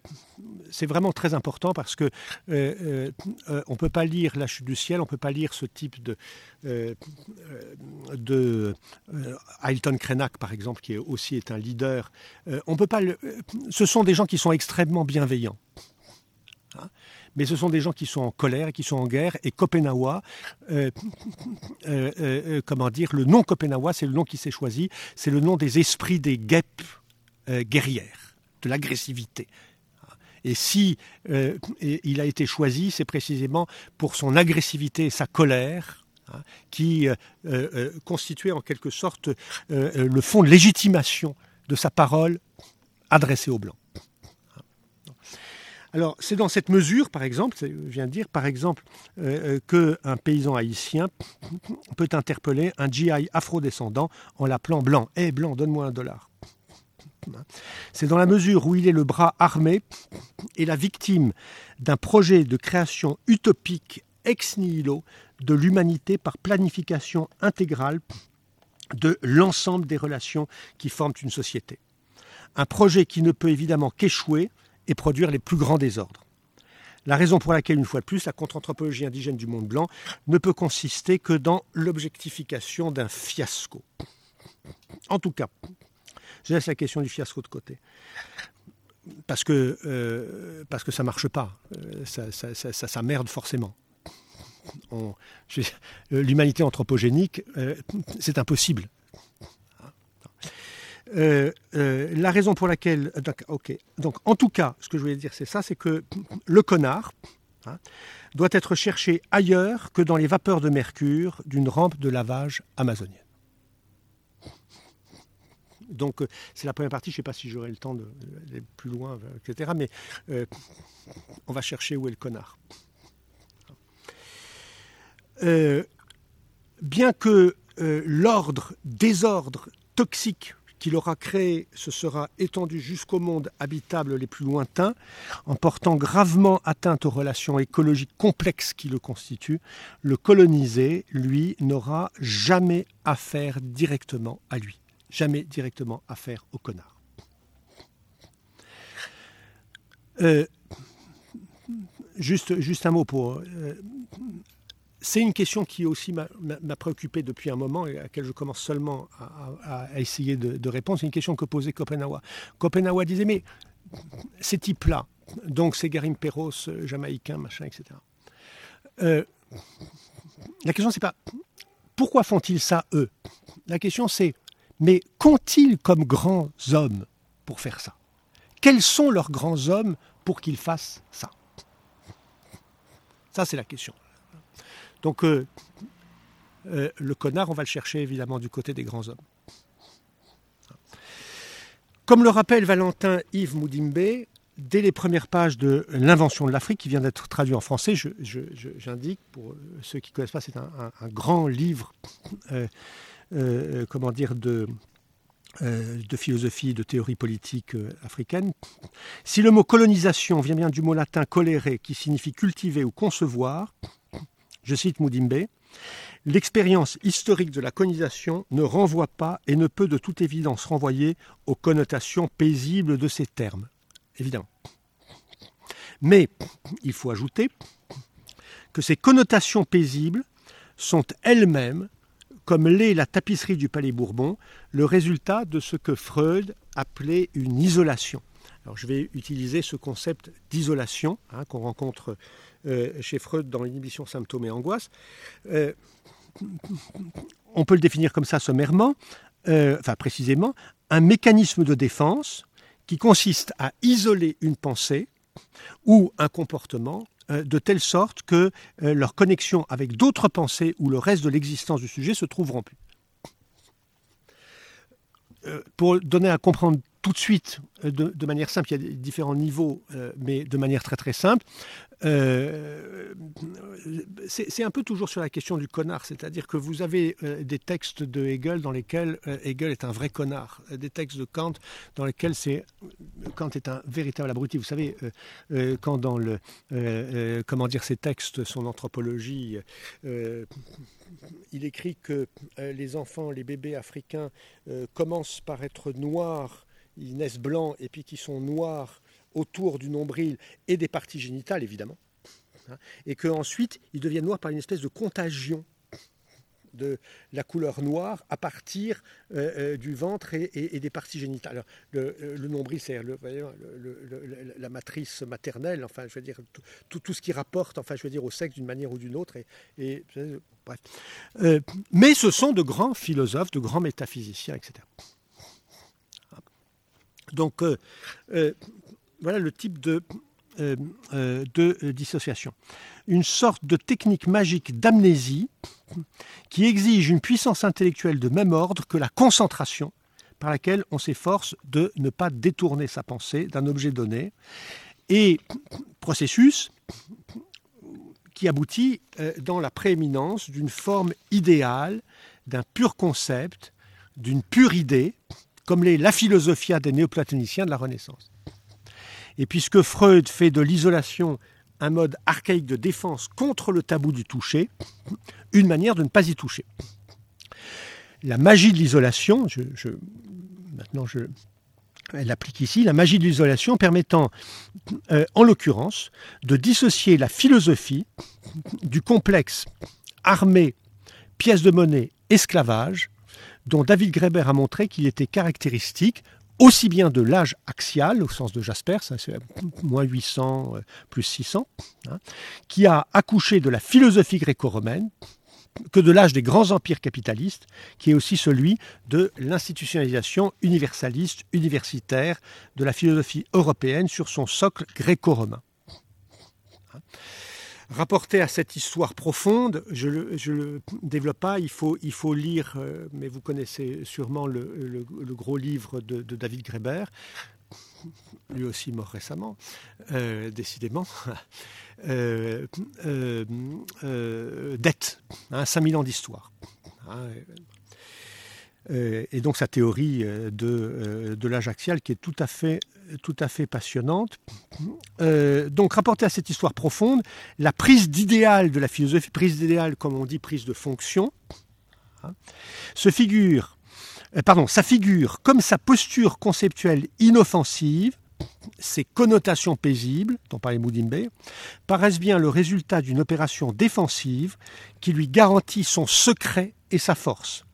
c'est vraiment très important parce que euh, euh, on ne peut pas lire La chute du ciel, on ne peut pas lire ce type de, de Ailton Krenak, par exemple, qui est aussi est un leader. on peut pas ce sont des gens qui sont extrêmement bienveillants. Hein. mais ce sont des gens qui sont en colère et qui sont en guerre. Et Kopenawa, comment dire, le nom Kopenawa, c'est le nom qui s'est choisi, c'est le nom des esprits des guêpes guerrières l'agressivité. Et si euh, il a été choisi, c'est précisément pour son agressivité et sa colère, hein, qui euh, euh, constituait en quelque sorte le fond de légitimation de sa parole adressée aux Blancs. Alors, c'est dans cette mesure, par exemple, je viens de dire, par exemple, qu'un paysan haïtien peut interpeller un GI afrodescendant en l'appelant blanc. Hé, blanc, donne-moi un dollar. C'est dans la mesure où il est le bras armé et la victime d'un projet de création utopique ex nihilo de l'humanité par planification intégrale de l'ensemble des relations qui forment une société. Un projet qui ne peut évidemment qu'échouer et produire les plus grands désordres. La raison pour laquelle, une fois de plus, la contre-anthropologie indigène du monde blanc ne peut consister que dans l'objectification d'un fiasco. En tout cas, je laisse la question du fiasco de côté. Parce que, euh, parce que ça ne marche pas. Euh, ça, ça, merde forcément. L'humanité anthropogénique, euh, c'est impossible. la raison pour laquelle. ok. Donc, en tout cas, ce que je voulais dire, c'est ça c'est que le connard hein, doit être cherché ailleurs que dans les vapeurs de mercure d'une rampe de lavage amazonienne. Donc euh, c'est la première partie, je ne sais pas si j'aurai le temps d'aller plus loin, etc. Mais euh, on va chercher où est le connard. Euh, bien que l'ordre, désordre toxique qu'il aura créé se sera étendu jusqu'au monde habitable les plus lointains, en portant gravement atteinte aux relations écologiques complexes qui le constituent, le colonisé, lui, n'aura jamais affaire directement à lui jamais directement affaire au connard. Euh, juste, juste un mot pour. Euh, c'est une question qui aussi m'a préoccupé depuis un moment et à laquelle je commence seulement à, essayer de, répondre. C'est une question que posait Kopenawa. Kopenawa disait Mais ces types-là, donc ces Garim Perros, euh, jamaïcains, machin, etc. la question, c'est pas pourquoi font-ils ça eux? La question, c'est mais qu'ont-ils comme grands hommes pour faire ça? Quels sont leurs grands hommes pour qu'ils fassent ça? Ça, c'est la question. Donc, euh, euh, le connard, on va le chercher évidemment du côté des grands hommes. Comme le rappelle Valentin Yves Moudimbe, dès les premières pages de L'invention de l'Afrique, qui vient d'être traduit en français, j'indique, pour ceux qui ne connaissent pas, c'est un, grand livre euh, euh, euh, comment dire, de, euh, de philosophie, de théorie politique africaine. Si le mot colonisation vient bien du mot latin colere, qui signifie cultiver ou concevoir, je cite Moudimbe, L'expérience historique de la colonisation ne renvoie pas et ne peut de toute évidence renvoyer aux connotations paisibles de ces termes, évidemment. Mais il faut ajouter que ces connotations paisibles sont elles-mêmes, comme l'est la tapisserie du Palais Bourbon, le résultat de ce que Freud appelait une isolation. Alors je vais utiliser ce concept d'isolation hein, qu'on rencontre euh, chez Freud dans l'inhibition symptômes et angoisse. Euh, on peut le définir comme ça sommairement, euh, enfin précisément, un mécanisme de défense qui consiste à isoler une pensée ou un comportement de telle sorte que leur connexion avec d'autres pensées ou le reste de l'existence du sujet se trouve rompue. pour donner à comprendre tout de suite, euh, de, manière simple, il y a différents niveaux, euh, mais de manière très très simple. Euh, c'est un peu toujours sur la question du connard, c'est-à-dire que vous avez des textes de Hegel dans lesquels Hegel est un vrai connard, des textes de Kant dans lesquels c'est Kant est un véritable abruti. Vous savez, quand dans le comment dire ces textes, son anthropologie, il écrit que les enfants, les bébés africains commencent par être noirs ils naissent blancs et puis qui sont noirs autour du nombril et des parties génitales, évidemment. Et qu'ensuite, ils deviennent noirs par une espèce de contagion de la couleur noire à partir euh, euh, du ventre et, des parties génitales. le, nombril, c'est la matrice maternelle, enfin, je veux dire, tout, ce qui rapporte, enfin, je veux dire, au sexe d'une manière ou d'une autre. Euh, mais ce sont de grands philosophes, de grands métaphysiciens, etc. Donc euh, euh, voilà le type de, euh, de dissociation. Une sorte de technique magique d'amnésie qui exige une puissance intellectuelle de même ordre que la concentration par laquelle on s'efforce de ne pas détourner sa pensée d'un objet donné, et processus qui aboutit dans la prééminence d'une forme idéale, d'un pur concept, d'une pure idée, comme l'est la philosophia des néoplatoniciens de la Renaissance. Et puisque Freud fait de l'isolation un mode archaïque de défense contre le tabou du toucher, une manière de ne pas y toucher. La magie de l'isolation, maintenant je, elle applique ici, la magie de l'isolation permettant, euh, en l'occurrence, de dissocier la philosophie du complexe armée, pièce de monnaie, esclavage, dont David Greber a montré qu'il était caractéristique aussi bien de l'âge axial, au sens de Jasper, c'est moins 800 euh, plus 600, hein, qui a accouché de la philosophie gréco-romaine, que de l'âge des grands empires capitalistes, qui est aussi celui de l'institutionnalisation universaliste, universitaire de la philosophie européenne sur son socle gréco-romain. Hein rapporté à cette histoire profonde, je ne le, développe pas, il faut, lire, euh, mais vous connaissez sûrement le, gros livre de, David Greber, lui aussi mort récemment, euh, décidément, [laughs] euh, Dette, hein, 5000 ans d'histoire. Hein, et donc sa théorie de, de l'âge axial qui est tout à fait passionnante. Euh, donc, rapporté à cette histoire profonde, la prise d'idéal de la philosophie, prise d'idéal, comme on dit, prise de fonction, hein, figure, euh, pardon, sa figure comme sa posture conceptuelle inoffensive, ses connotations paisibles, dont parlait Moudimbe, paraissent bien le résultat d'une opération défensive qui lui garantit son secret et sa force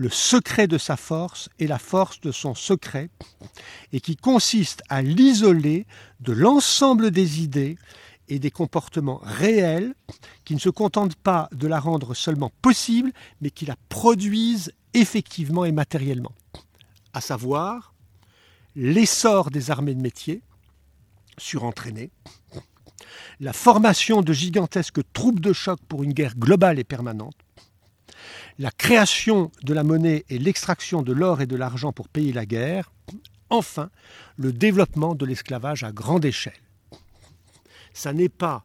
le secret de sa force et la force de son secret, et qui consiste à l'isoler de l'ensemble des idées et des comportements réels qui ne se contentent pas de la rendre seulement possible, mais qui la produisent effectivement et matériellement. À savoir l'essor des armées de métier, surentraînées, la formation de gigantesques troupes de choc pour une guerre globale et permanente, la création de la monnaie et l'extraction de l'or et de l'argent pour payer la guerre, enfin le développement de l'esclavage à grande échelle. Ça n'est pas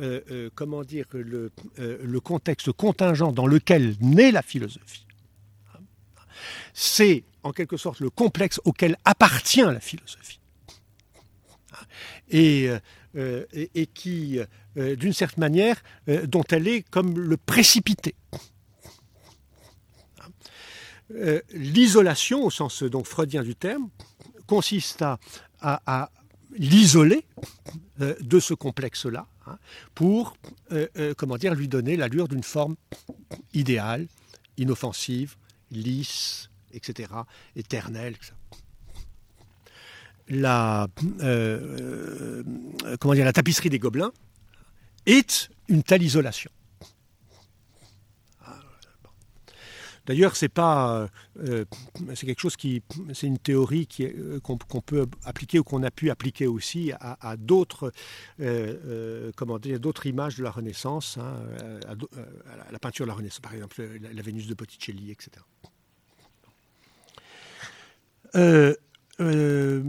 euh, euh, comment dire, le, euh, le, contexte contingent dans lequel naît la philosophie. C'est en quelque sorte le complexe auquel appartient la philosophie. Et, qui, d'une certaine manière, dont elle est comme le précipité. L'isolation, au sens donc freudien du terme, consiste à, l'isoler de ce complexe-là hein, pour, comment dire, lui donner l'allure d'une forme idéale, inoffensive, lisse, etc., éternelle. Euh, euh, la tapisserie des Gobelins est une telle isolation. D'ailleurs, c'est pas, euh, c'est quelque chose qui, c'est une théorie qui qu'on, peut appliquer ou qu'on a pu appliquer aussi à, d'autres, dire, d'autres images de la Renaissance, hein, à, la peinture de la Renaissance, par exemple la Vénus de Botticelli, etc. Euh, euh,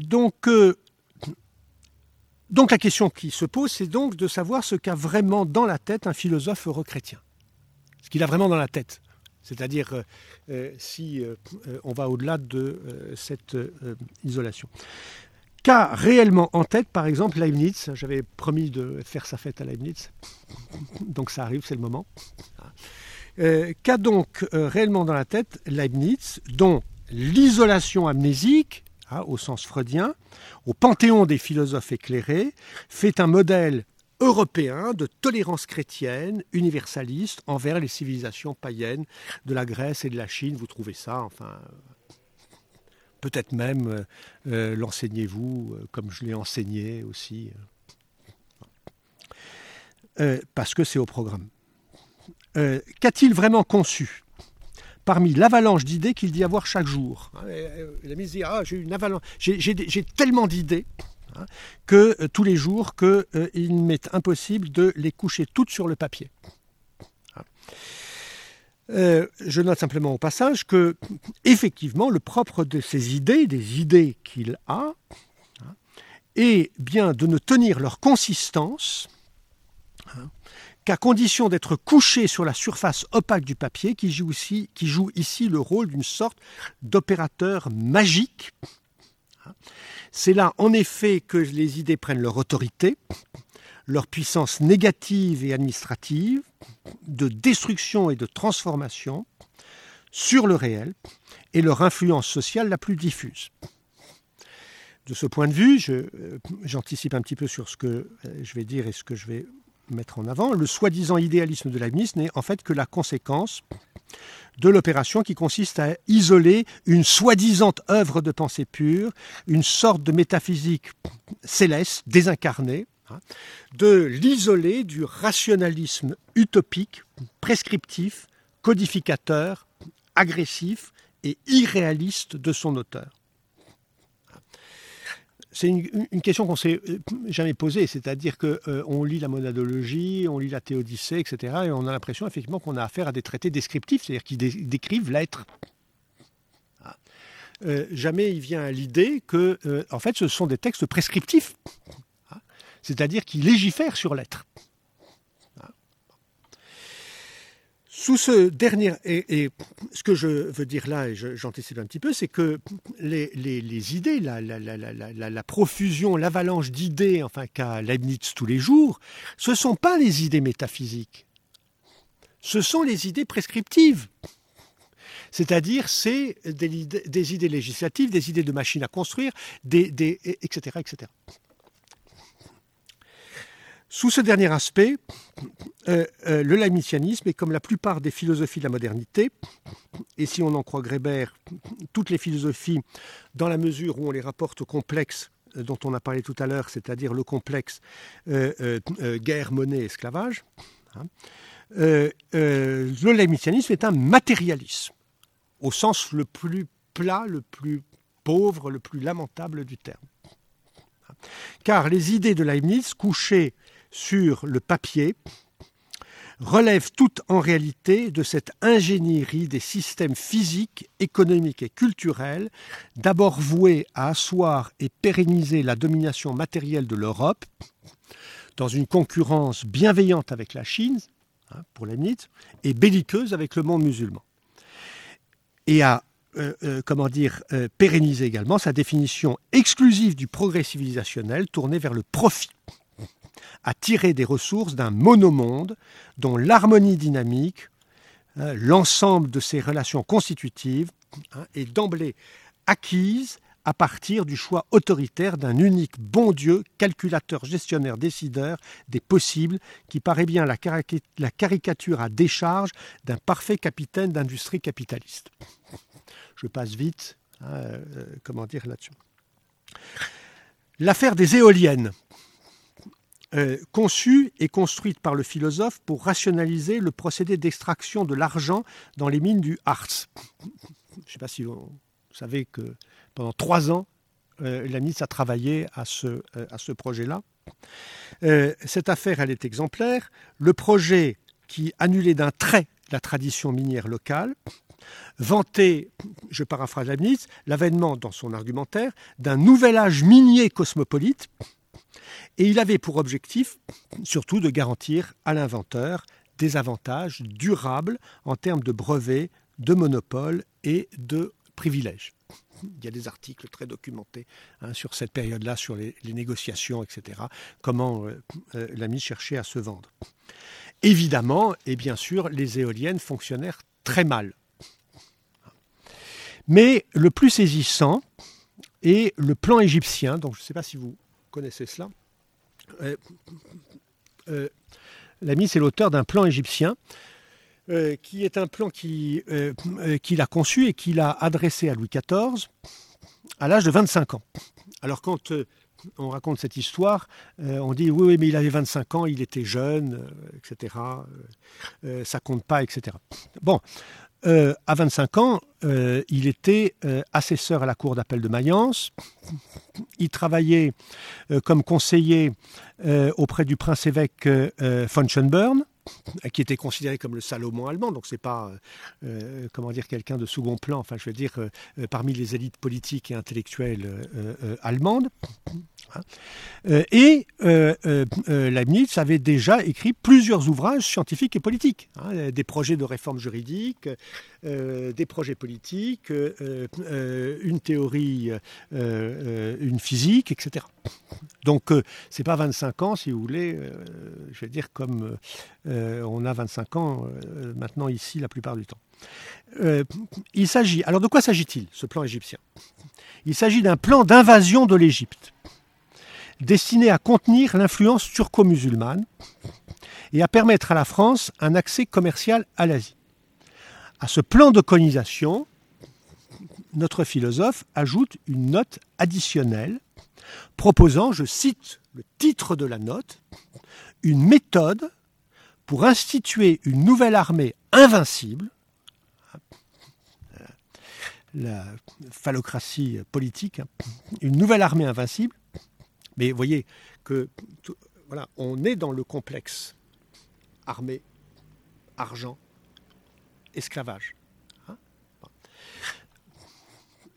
donc, euh, la question qui se pose, c'est donc de savoir ce qu'a vraiment dans la tête un philosophe heureux-chrétien. Ce qu'il a vraiment dans la tête. C'est-à-dire si on va au-delà de cette isolation. Qu'a réellement en tête, par exemple, Leibniz J'avais promis de faire sa fête à Leibniz, donc ça arrive, c'est le moment. Qu'a donc réellement dans la tête Leibniz, dont l'isolation amnésique, hein, au sens freudien, au panthéon des philosophes éclairés, fait un modèle européen de tolérance chrétienne universaliste envers les civilisations païennes de la Grèce et de la Chine. Vous trouvez ça, enfin, peut-être même euh, euh, l'enseignez-vous euh, comme je l'ai enseigné aussi, parce que c'est au programme. Qu'a-t-il vraiment conçu parmi l'avalanche d'idées qu'il dit avoir chaque jour? Il a mis ah, j'ai une avalanche, j'ai tellement d'idées hein, que euh, tous les jours qu'il euh, m'est impossible de les coucher toutes sur le papier. Hein. Euh, je note simplement au passage que, effectivement, le propre de ces idées, des idées qu'il a, est bien de ne tenir leur consistance qu'à condition d'être couché sur la surface opaque du papier qui joue ici le rôle d'une sorte d'opérateur magique. C'est là en effet que les idées prennent leur autorité, leur puissance négative et administrative, de destruction et de transformation sur le réel et leur influence sociale la plus diffuse. De ce point de vue, euh, j'anticipe un petit peu sur ce que euh, je vais dire et ce que je vais mettre en avant, le soi-disant idéalisme de Leibniz n'est en fait que la conséquence de l'opération qui consiste à isoler une soi-disant œuvre de pensée pure, une sorte de métaphysique céleste, désincarnée, hein, de l'isoler du rationalisme utopique, prescriptif, codificateur, agressif et irréaliste de son auteur c'est une, question qu'on s'est euh, jamais posée, c'est-à-dire qu'on euh, lit la monadologie, on lit la théodicée, etc., et on a l'impression effectivement qu'on a affaire à des traités descriptifs, c'est-à-dire qui décrivent l'être. Ah. Euh, jamais il vient à l'idée que, en fait, ce sont des textes prescriptifs, ah. c'est-à-dire qui légifèrent sur l'être. Sous ce dernier, et, ce que je veux dire là, et j'anticipe un petit peu, c'est que les, idées, la, profusion, l'avalanche d'idées, enfin qu'a Leibniz tous les jours, ce ne sont pas les idées métaphysiques, ce sont les idées prescriptives. C'est-à-dire, c'est des, idées législatives, des idées de machines à construire, des, etc., etc. Sous ce dernier aspect, euh, euh, le leibnizianisme est comme la plupart des philosophies de la modernité, et si on en croit Greber, toutes les philosophies, dans la mesure où on les rapporte au complexe euh, dont on a parlé tout à l'heure, c'est-à-dire le complexe guerre, monnaie, esclavage, hein, le leibnizianisme est un matérialisme, au sens le plus plat, le plus pauvre, le plus lamentable du terme. Car les idées de Leibniz, couchées sur le papier relève toute en réalité de cette ingénierie des systèmes physiques, économiques et culturels, d'abord voués à asseoir et pérenniser la domination matérielle de l'Europe, dans une concurrence bienveillante avec la Chine, hein, pour Leibniz, et belliqueuse avec le monde musulman, et à comment dire, pérenniser également sa définition exclusive du progrès civilisationnel tourné vers le profit, à tirer des ressources d'un monomonde dont l'harmonie dynamique, hein, l'ensemble de ses relations constitutives, hein, est d'emblée acquise à partir du choix autoritaire d'un unique bon Dieu, calculateur, gestionnaire, décideur des possibles, qui paraît bien la, caricature à décharge d'un parfait capitaine d'industrie capitaliste. Je passe vite, hein, euh, comment dire là-dessus. L'affaire des éoliennes, euh, conçue et construite par le philosophe pour rationaliser le procédé d'extraction de l'argent dans les mines du Harz. Je ne sais pas si vous savez que pendant trois ans, euh, la a travaillé à ce, euh, ce projet-là. Euh, cette affaire, elle est exemplaire. Le projet qui annulait d'un trait la tradition minière locale, vantait, je paraphrase Leibniz, l'avènement dans son argumentaire d'un nouvel âge minier cosmopolite, et il avait pour objectif surtout de garantir à l'inventeur des avantages durables en termes de brevets, de monopoles et de privilèges. Il y a des articles très documentés hein, sur cette période-là, sur les, négociations, etc. Comment euh, euh, l'ami cherchait à se vendre. Évidemment, et bien sûr, les éoliennes fonctionnèrent très mal. Mais le plus saisissant est le plan égyptien. Donc, je ne sais pas si vous connaissez cela. Euh, l'ami, c'est l'auteur d'un plan égyptien euh, qui est un plan euh, euh, qu'il a conçu et qu'il a adressé à Louis XIV à l'âge de 25 ans. Alors quand on raconte cette histoire, on dit oui, oui, mais il avait 25 ans, il était jeune, etc. ça compte pas, etc. Bon, à 25 ans, il était assesseur à la cour d'appel de Mayence. Il travaillait comme conseiller auprès du prince-évêque von Schönborn qui était considéré comme le Salomon allemand, donc c'est pas, euh, euh, comment dire, quelqu'un de second plan, enfin je veux dire, euh, parmi les élites politiques et intellectuelles allemandes. Hein. et Leibniz avait déjà écrit plusieurs ouvrages scientifiques et politiques, hein, des projets de réforme juridique, des projets politiques, une théorie, une physique, etc. Donc c'est pas 25 ans, si vous voulez, je veux dire comme euh, on a 25 ans euh, maintenant ici la plupart du temps. Euh, il s'agit. Alors de quoi s'agit-il, ce plan égyptien? Il s'agit d'un plan d'invasion de l'Égypte, destiné à contenir l'influence turco-musulmane et à permettre à la France un accès commercial à l'Asie. À ce plan de colonisation, notre philosophe ajoute une note additionnelle proposant, je cite le titre de la note, une méthode pour instituer une nouvelle armée invincible, la phallocratie politique, une nouvelle armée invincible. Mais vous voyez que voilà, on est dans le complexe armée, argent, esclavage. Hein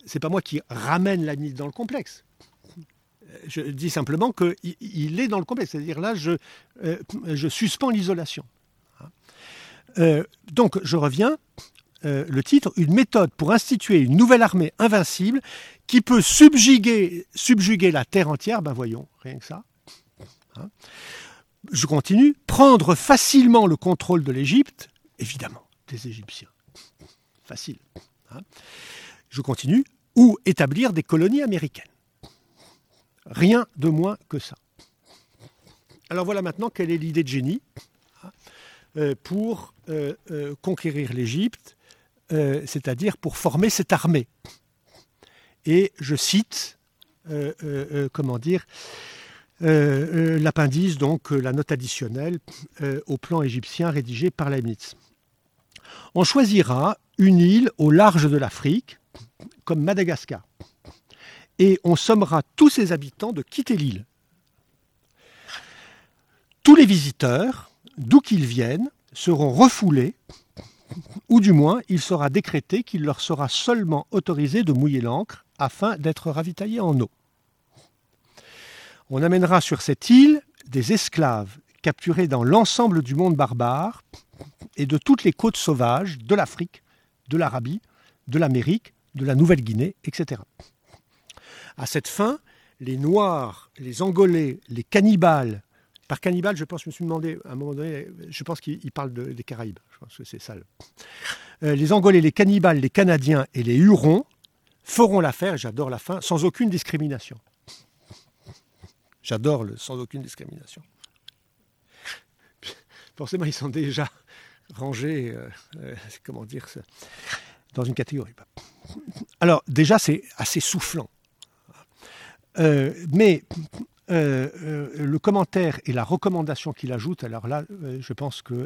C'est pas moi qui ramène la dans le complexe je dis simplement qu'il est dans le complexe. C'est-à-dire là, je, euh, suspends l'isolation. Euh, donc, je reviens. Euh, le titre, une méthode pour instituer une nouvelle armée invincible qui peut subjuguer, subjuguer la terre entière, ben voyons, rien que ça. Hein. Je continue, prendre facilement le contrôle de l'Égypte, évidemment, des Égyptiens. Facile. Hein. Je continue, ou établir des colonies américaines. Rien de moins que ça. Alors voilà maintenant quelle est l'idée de génie hein, euh, pour euh, euh, conquérir l'Égypte, c'est-à-dire pour former cette armée. Et je cite, comment dire, l'appendice, donc la note additionnelle au plan égyptien rédigé par Leibniz. On choisira une île au large de l'Afrique, comme Madagascar et on sommera tous ses habitants de quitter l'île. Tous les visiteurs, d'où qu'ils viennent, seront refoulés, ou du moins il sera décrété qu'il leur sera seulement autorisé de mouiller l'ancre afin d'être ravitaillés en eau. On amènera sur cette île des esclaves capturés dans l'ensemble du monde barbare et de toutes les côtes sauvages de l'Afrique, de l'Arabie, de l'Amérique, de la Nouvelle-Guinée, etc. À cette fin, les Noirs, les Angolais, les cannibales, par cannibales, je pense, je me suis demandé à un moment donné, je pense qu'il parle des Caraïbes, je pense que c'est ça. Euh, les Angolais, les cannibales, les Canadiens et les Hurons feront l'affaire, j'adore la fin, sans aucune discrimination. J'adore le sans aucune discrimination. Forcément, ils sont déjà rangés, euh, euh, comment dire, dans une catégorie. Alors, déjà, c'est assez soufflant. Euh, mais le commentaire et la recommandation qu'il ajoute, alors là, je pense que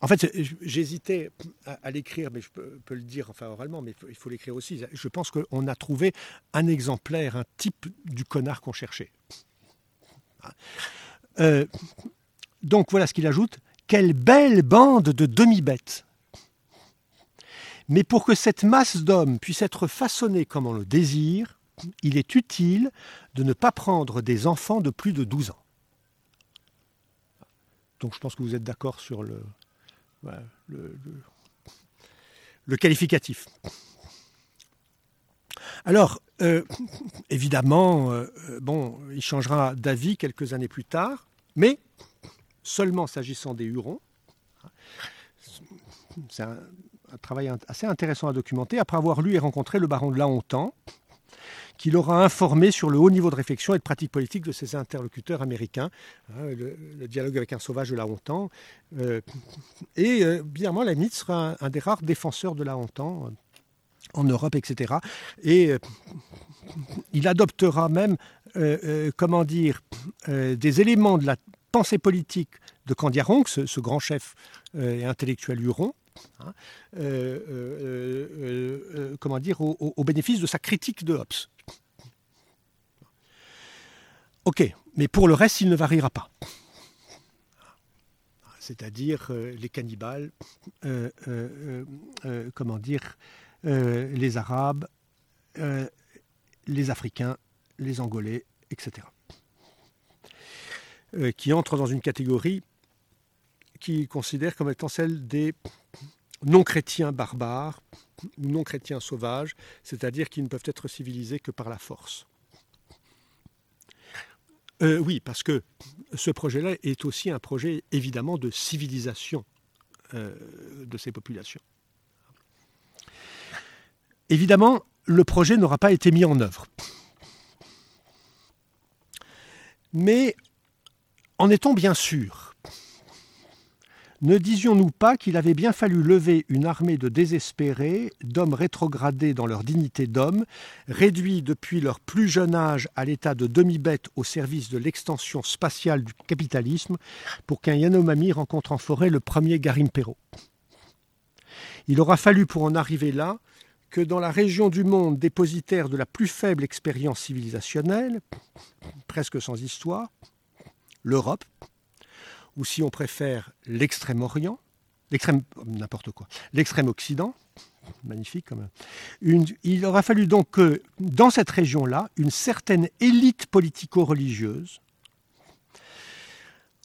en fait, j'hésitais à, l'écrire, mais je peux, le dire enfin oralement, mais il faut, l'écrire aussi. Je pense qu'on a trouvé un exemplaire, un type du connard qu'on cherchait. Euh, donc voilà ce qu'il ajoute. Quelle belle bande de demi-bêtes. Mais pour que cette masse d'hommes puisse être façonnée comme on le désire, il est utile de ne pas prendre des enfants de plus de 12 ans. Donc je pense que vous êtes d'accord sur le, qualificatif. Alors, euh, évidemment, euh, bon, il changera d'avis quelques années plus tard, mais seulement s'agissant des Hurons. C'est un, travail assez intéressant à documenter. Après avoir lu et rencontré le baron de Lahontan, qui l'aura informé sur le haut niveau de réflexion et de pratique politique de ses interlocuteurs américains. Hein, le, dialogue avec un sauvage de la hontan. Euh, et euh, bizarrement, sera un, des rares défenseurs de la hontan euh, en Europe, etc. Et il adoptera même, comment dire, des éléments de la pensée politique de Candiaronc, ce, ce grand chef et intellectuel huron, hein, comment dire, au, au, bénéfice de sa critique de Hobbes. Ok, mais pour le reste, il ne variera pas. C'est-à-dire euh, les cannibales, euh, euh, comment dire, les Arabes, les Africains, les Angolais, etc. qui entrent dans une catégorie qui considère comme étant celle des non-chrétiens barbares ou non-chrétiens sauvages, c'est-à-dire qui ne peuvent être civilisés que par la force. Euh, oui, parce que ce projet-là est aussi un projet évidemment de civilisation euh, de ces populations. Évidemment, le projet n'aura pas été mis en œuvre. Mais en étant bien sûr ne disions-nous pas qu'il avait bien fallu lever une armée de désespérés, d'hommes rétrogradés dans leur dignité d'homme, réduits depuis leur plus jeune âge à l'état de demi-bêtes au service de l'extension spatiale du capitalisme, pour qu'un Yanomami rencontre en forêt le premier Garimpero. Il aura fallu pour en arriver là que dans la région du monde dépositaire de la plus faible expérience civilisationnelle, presque sans histoire, l'Europe, ou si on préfère l'extrême-orient, l'extrême, n'importe quoi, l'extrême-occident, magnifique quand même. il aura fallu donc que dans cette région-là, une certaine élite politico-religieuse,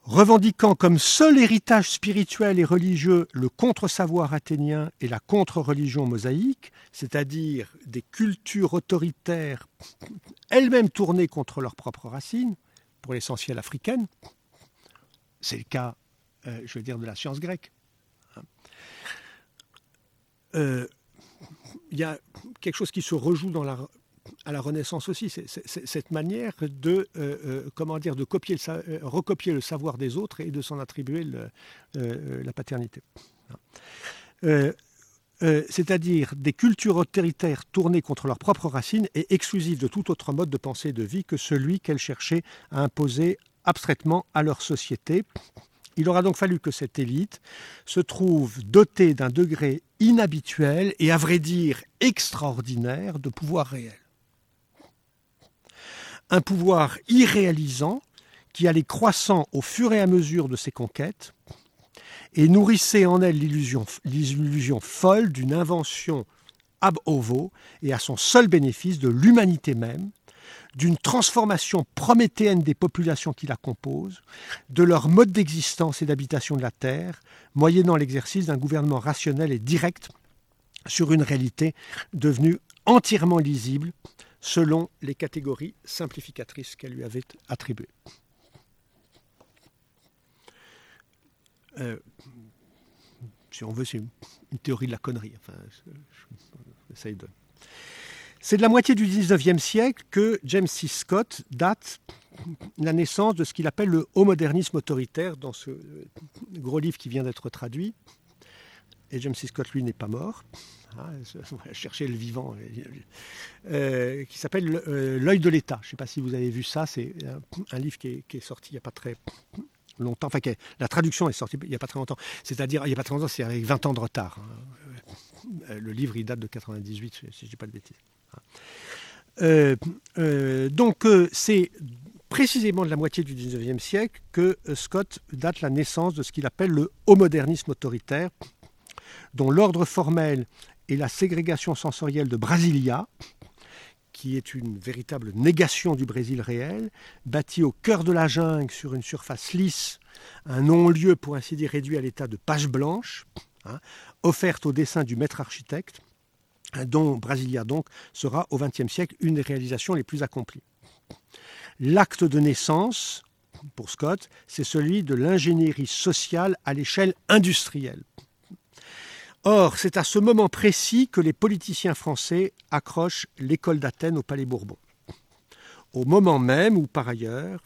revendiquant comme seul héritage spirituel et religieux le contre-savoir athénien et la contre-religion mosaïque, c'est-à-dire des cultures autoritaires elles-mêmes tournées contre leurs propres racines, l'essentiel africaines, c'est le cas, euh, je veux dire, de la science grecque. Hein. Euh, il y a quelque chose qui se rejoue dans la, à la Renaissance aussi, c'est cette manière de, euh, comment dire, de copier recopier le savoir des autres et de s'en attribuer la paternité. Hein. c'est-à-dire des cultures autoritaires tournées contre leurs propres racines et exclusives de tout autre mode de pensée et de vie que celui qu'elles cherchaient à imposer abstraitement à leur société. Il aura donc fallu que cette élite se trouve dotée d'un degré inhabituel et à vrai dire extraordinaire de pouvoir réel. Un pouvoir irréalisant qui allait croissant au fur et à mesure de ses conquêtes et nourrissait en elle l'illusion folle d'une invention ab ovo et à son seul bénéfice de l'humanité même, d'une transformation prométhéenne des populations qui la composent, de leur mode d'existence et d'habitation de la Terre, moyennant l'exercice d'un gouvernement rationnel et direct sur une réalité devenue entièrement lisible selon les catégories simplificatrices qu'elle lui avait attribuées. Euh, si on veut, c'est une, théorie de la connerie. C'est de la moitié du 19e siècle que James C. Scott date la naissance de ce qu'il appelle le haut modernisme autoritaire dans ce gros livre qui vient d'être traduit. Et James C. Scott, lui, n'est pas mort. Va chercher le vivant. Euh, qui s'appelle euh, L'œil de l'État. Je ne sais pas si vous avez vu ça. C'est un, livre qui est, sorti il n'y a pas très longtemps. Enfin, la traduction est sortie il n'y a pas très longtemps. C'est-à-dire, il n'y a pas très longtemps, c'est avec 20 ans de retard. Hein. Euh, le livre, il date de 98, si je ne dis pas de bêtises. Hein. donc, c'est précisément de la moitié du 19e siècle que Scott date la naissance de ce qu'il appelle le haut modernisme autoritaire, dont l'ordre formel est la ségrégation sensorielle de Brasilia, qui est une véritable négation du Brésil réel, bâti au cœur de la jungle sur une surface lisse, un non-lieu pour ainsi dire réduit à l'état de page blanche, hein, offerte au dessin du maître architecte, hein, dont Brasilia donc sera au XXe siècle une des réalisations les plus accomplies. L'acte de naissance, pour Scott, c'est celui de l'ingénierie sociale à l'échelle industrielle. Or, c'est à ce moment précis que les politiciens français accrochent l'école d'Athènes au Palais Bourbon. Au moment même où, par ailleurs,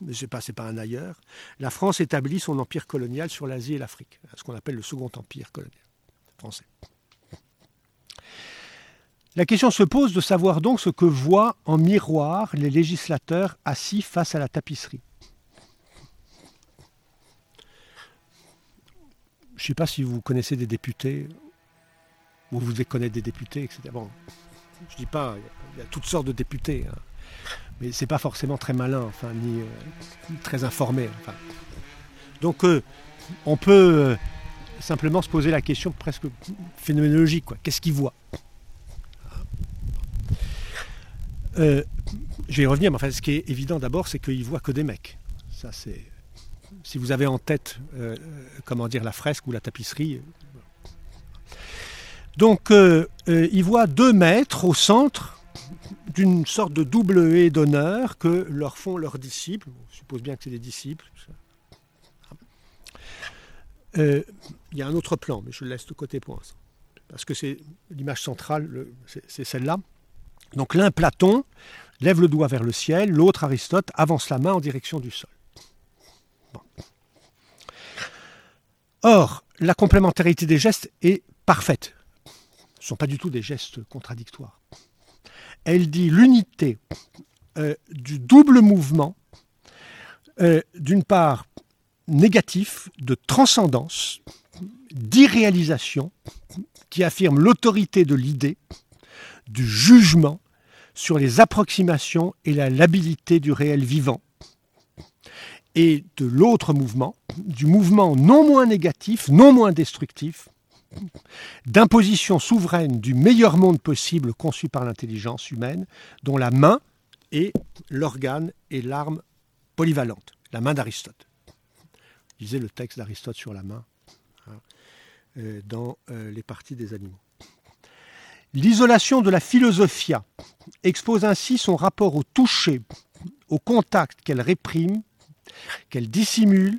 ne sais pas, c'est pas un ailleurs, la France établit son empire colonial sur l'Asie et l'Afrique, ce qu'on appelle le second empire colonial français. La question se pose de savoir donc ce que voient en miroir les législateurs assis face à la tapisserie. Je ne sais pas si vous connaissez des députés, ou vous connaissez des députés, etc. Bon, je ne dis pas, il y, a toutes sortes de députés, hein. mais ce n'est pas forcément très malin, enfin, ni euh, très informé. Donc, euh, on peut euh, simplement se poser la question presque phénoménologique, Qu'est-ce qu'ils voient Je vais y revenir, mais enfin, ce qui est évident d'abord, c'est qu'ils voient que des mecs. Ça, c'est si vous avez en tête, euh, comment dire, la fresque ou la tapisserie. Donc, euh, euh, il voit deux maîtres au centre d'une sorte de double haie d'honneur que leur font leurs disciples. On suppose bien que c'est des disciples. il y a un autre plan, mais je le laisse de côté pour l'instant. Parce que c'est l'image centrale, c'est celle-là. Donc l'un, Platon, lève le doigt vers le ciel, l'autre, Aristote, avance la main en direction du sol. Or, la complémentarité des gestes est parfaite. Ce ne sont pas du tout des gestes contradictoires. Elle dit l'unité euh, du double mouvement, euh, d'une part négatif, de transcendance, d'irréalisation, qui affirme l'autorité de l'idée, du jugement sur les approximations et la labilité du réel vivant, et de l'autre mouvement, du mouvement non moins négatif, non moins destructif, d'imposition souveraine du meilleur monde possible conçu par l'intelligence humaine, dont la main est l'organe et l'arme polyvalente, la main d'Aristote. Lisez le texte d'Aristote sur la main hein, euh, dans euh, les parties des animaux. L'isolation de la philosophia expose ainsi son rapport au toucher, au contact qu'elle réprime qu'elle dissimule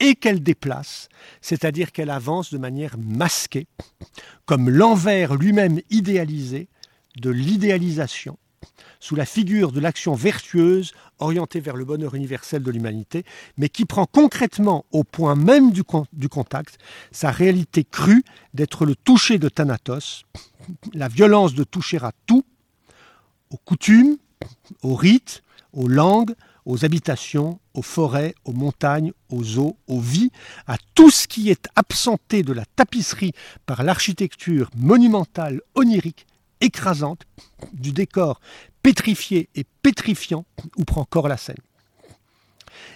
et qu'elle déplace, c'est-à-dire qu'elle avance de manière masquée, comme l'envers lui-même idéalisé de l'idéalisation, sous la figure de l'action vertueuse orientée vers le bonheur universel de l'humanité, mais qui prend concrètement au point même du, contact sa réalité crue d'être le toucher de Thanatos, la violence de toucher à tout, aux coutumes, aux rites, aux langues, aux habitations, aux forêts, aux montagnes, aux eaux, aux vies, à tout ce qui est absenté de la tapisserie par l'architecture monumentale, onirique, écrasante, du décor pétrifié et pétrifiant où prend corps la scène.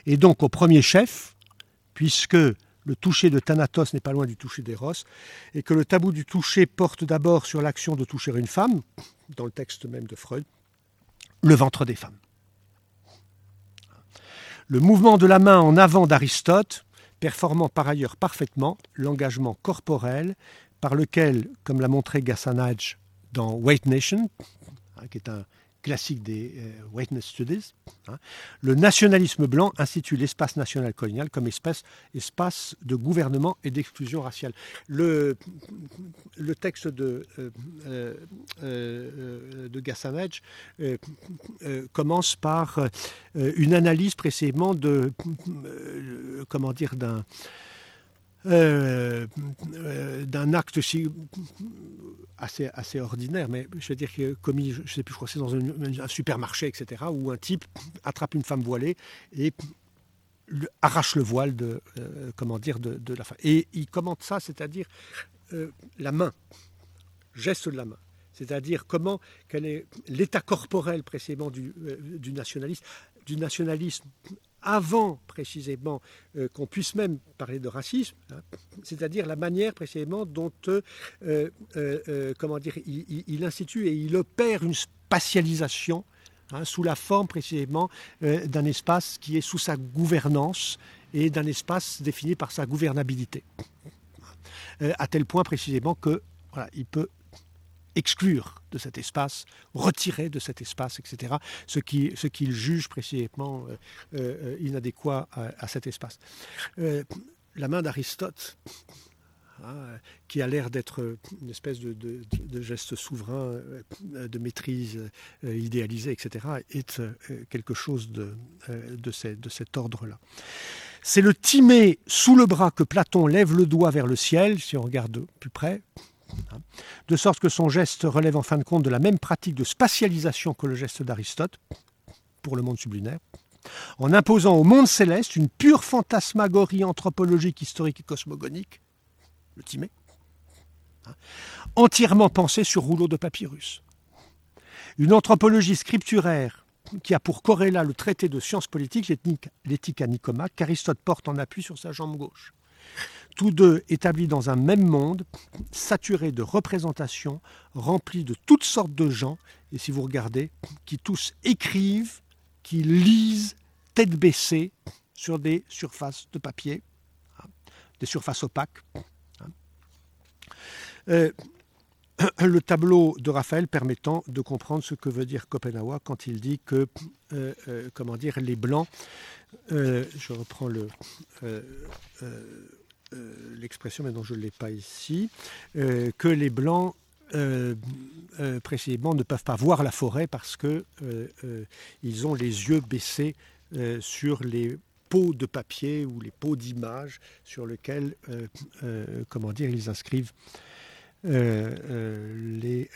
Et donc au premier chef, puisque le toucher de Thanatos n'est pas loin du toucher d'Eros, et que le tabou du toucher porte d'abord sur l'action de toucher une femme, dans le texte même de Freud, le ventre des femmes. Le mouvement de la main en avant d'Aristote, performant par ailleurs parfaitement l'engagement corporel par lequel, comme l'a montré Gassanage dans White Nation, hein, qui est un classique des euh, Whiteness Studies, hein, le nationalisme blanc institue l'espace national colonial comme espace, espace de gouvernement et d'exclusion raciale. Le, le texte de, euh, euh, de Gassanage commence par une analyse précisément de, comment dire, d'un euh, euh, d'un acte assez, assez ordinaire, mais je veux dire que commis, je sais plus, je crois c'est dans un, supermarché, etc., où un type attrape une femme voilée et arrache le voile de, euh, de, la femme. Et il commente ça, c'est-à-dire la main, geste de la main. C'est-à-dire comment, quel est l'état corporel précisément du nationalisme, du nationalisme avant précisément euh, qu'on puisse même parler de racisme, hein, c'est-à-dire la manière précisément dont euh, euh, comment dire, il, institue et il opère une spatialisation hein, sous la forme précisément d'un espace qui est sous sa gouvernance et d'un espace défini par sa gouvernabilité. à tel point précisément que voilà, il peut exclure de cet espace, retirer de cet espace, etc., ce qu'il ce juge précisément euh, euh, inadéquat à, cet espace. Euh, la main d'Aristote, hein, qui a l'air d'être une espèce de, geste souverain, de maîtrise idéalisée, etc., est quelque chose de, de cet ordre-là. C'est le timé sous le bras que Platon lève le doigt vers le ciel, si on regarde plus près. De sorte que son geste relève en fin de compte de la même pratique de spatialisation que le geste d'Aristote pour le monde sublinaire, en imposant au monde céleste une pure fantasmagorie anthropologique, historique et cosmogonique, le timé, hein, entièrement pensée sur rouleau de papyrus. Une anthropologie scripturaire qui a pour corrélat le traité de sciences politiques, l'éthique à Nicoma, qu'Aristote porte en appui sur sa jambe gauche tous deux établis dans un même monde, saturés de représentations, remplis de toutes sortes de gens, et si vous regardez, qui tous écrivent, qui lisent tête baissée sur des surfaces de papier, hein, des surfaces opaques. Hein. Euh, [clears throat] le tableau de Raphaël permettant de comprendre ce que veut dire Copenhague quand il dit que, euh, euh, comment dire, les blancs, je reprends le euh, l'expression, mais dont je ne l'ai pas ici, euh, que les Blancs euh, précisément ne peuvent pas voir la forêt parce que ils ont les yeux baissés sur les pots de papier ou les pots d'images sur lesquels, comment dire, ils inscrivent les,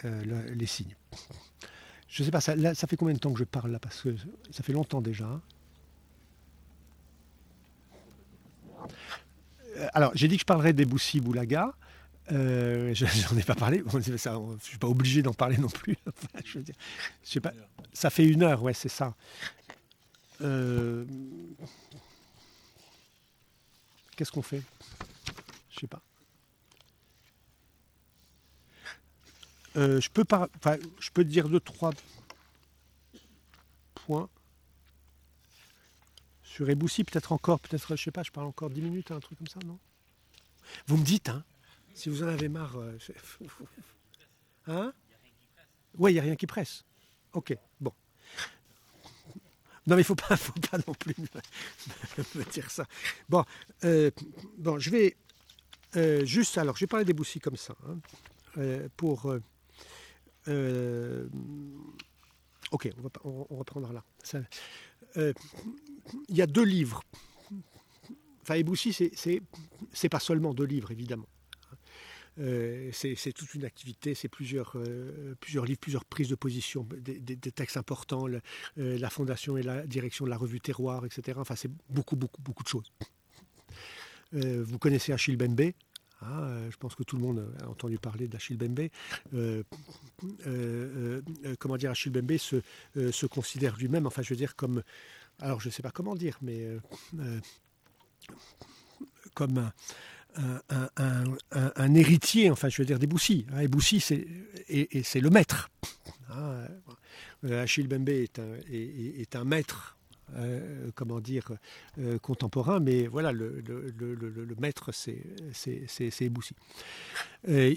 les, signes. Je ne sais pas, ça, ça, fait combien de temps que je parle là Parce que ça fait longtemps déjà. Euh, alors, j'ai dit que je parlerais des Boussi Boulaga. Euh, J'en ai pas parlé. je ne suis pas obligé d'en parler non plus. [laughs] je sais pas, ça fait une heure, ouais, c'est ça. Euh, qu'est-ce qu'on fait? Je sais pas. Euh, je peux je peux dire deux trois points. Sur Eboussi, peut-être encore, peut-être, je sais pas, je parle encore 10 minutes, un truc comme ça, non? Vous me dites, hein Si vous en avez marre. Euh, hein? Oui, il n'y a rien qui presse. Ok, bon. Non, mais il ne faut pas, [laughs] faut pas non plus [laughs] me, dire ça. Bon, euh, bon je vais juste. Alors, je vais parler des Boussy comme ça. Hein, pour. Ok, on va, on, reprendra là. Ça, il y a deux livres. Enfin, Eboussi, c'est, pas seulement deux livres, évidemment. Euh, c'est, toute une activité, c'est plusieurs, euh, livres, plusieurs prises de position, des, textes importants, euh, la fondation et la direction de la revue Terroir, etc. Enfin, c'est beaucoup, beaucoup, beaucoup de choses. vous connaissez Achille Bembe, hein, je pense que tout le monde a entendu parler d'Achille Bembe. comment dire, Achille Bembe se, considère lui-même, enfin je veux dire, comme alors je ne sais pas comment dire, mais euh, euh, comme un, héritier, enfin je veux dire des Boussy. Hein, et Boussy, c'est, et, c'est le maître. Euh, Achille Bembe est un, est, un maître euh, comment dire, euh, contemporain, mais voilà, le, maître, c'est Eboussi. Euh,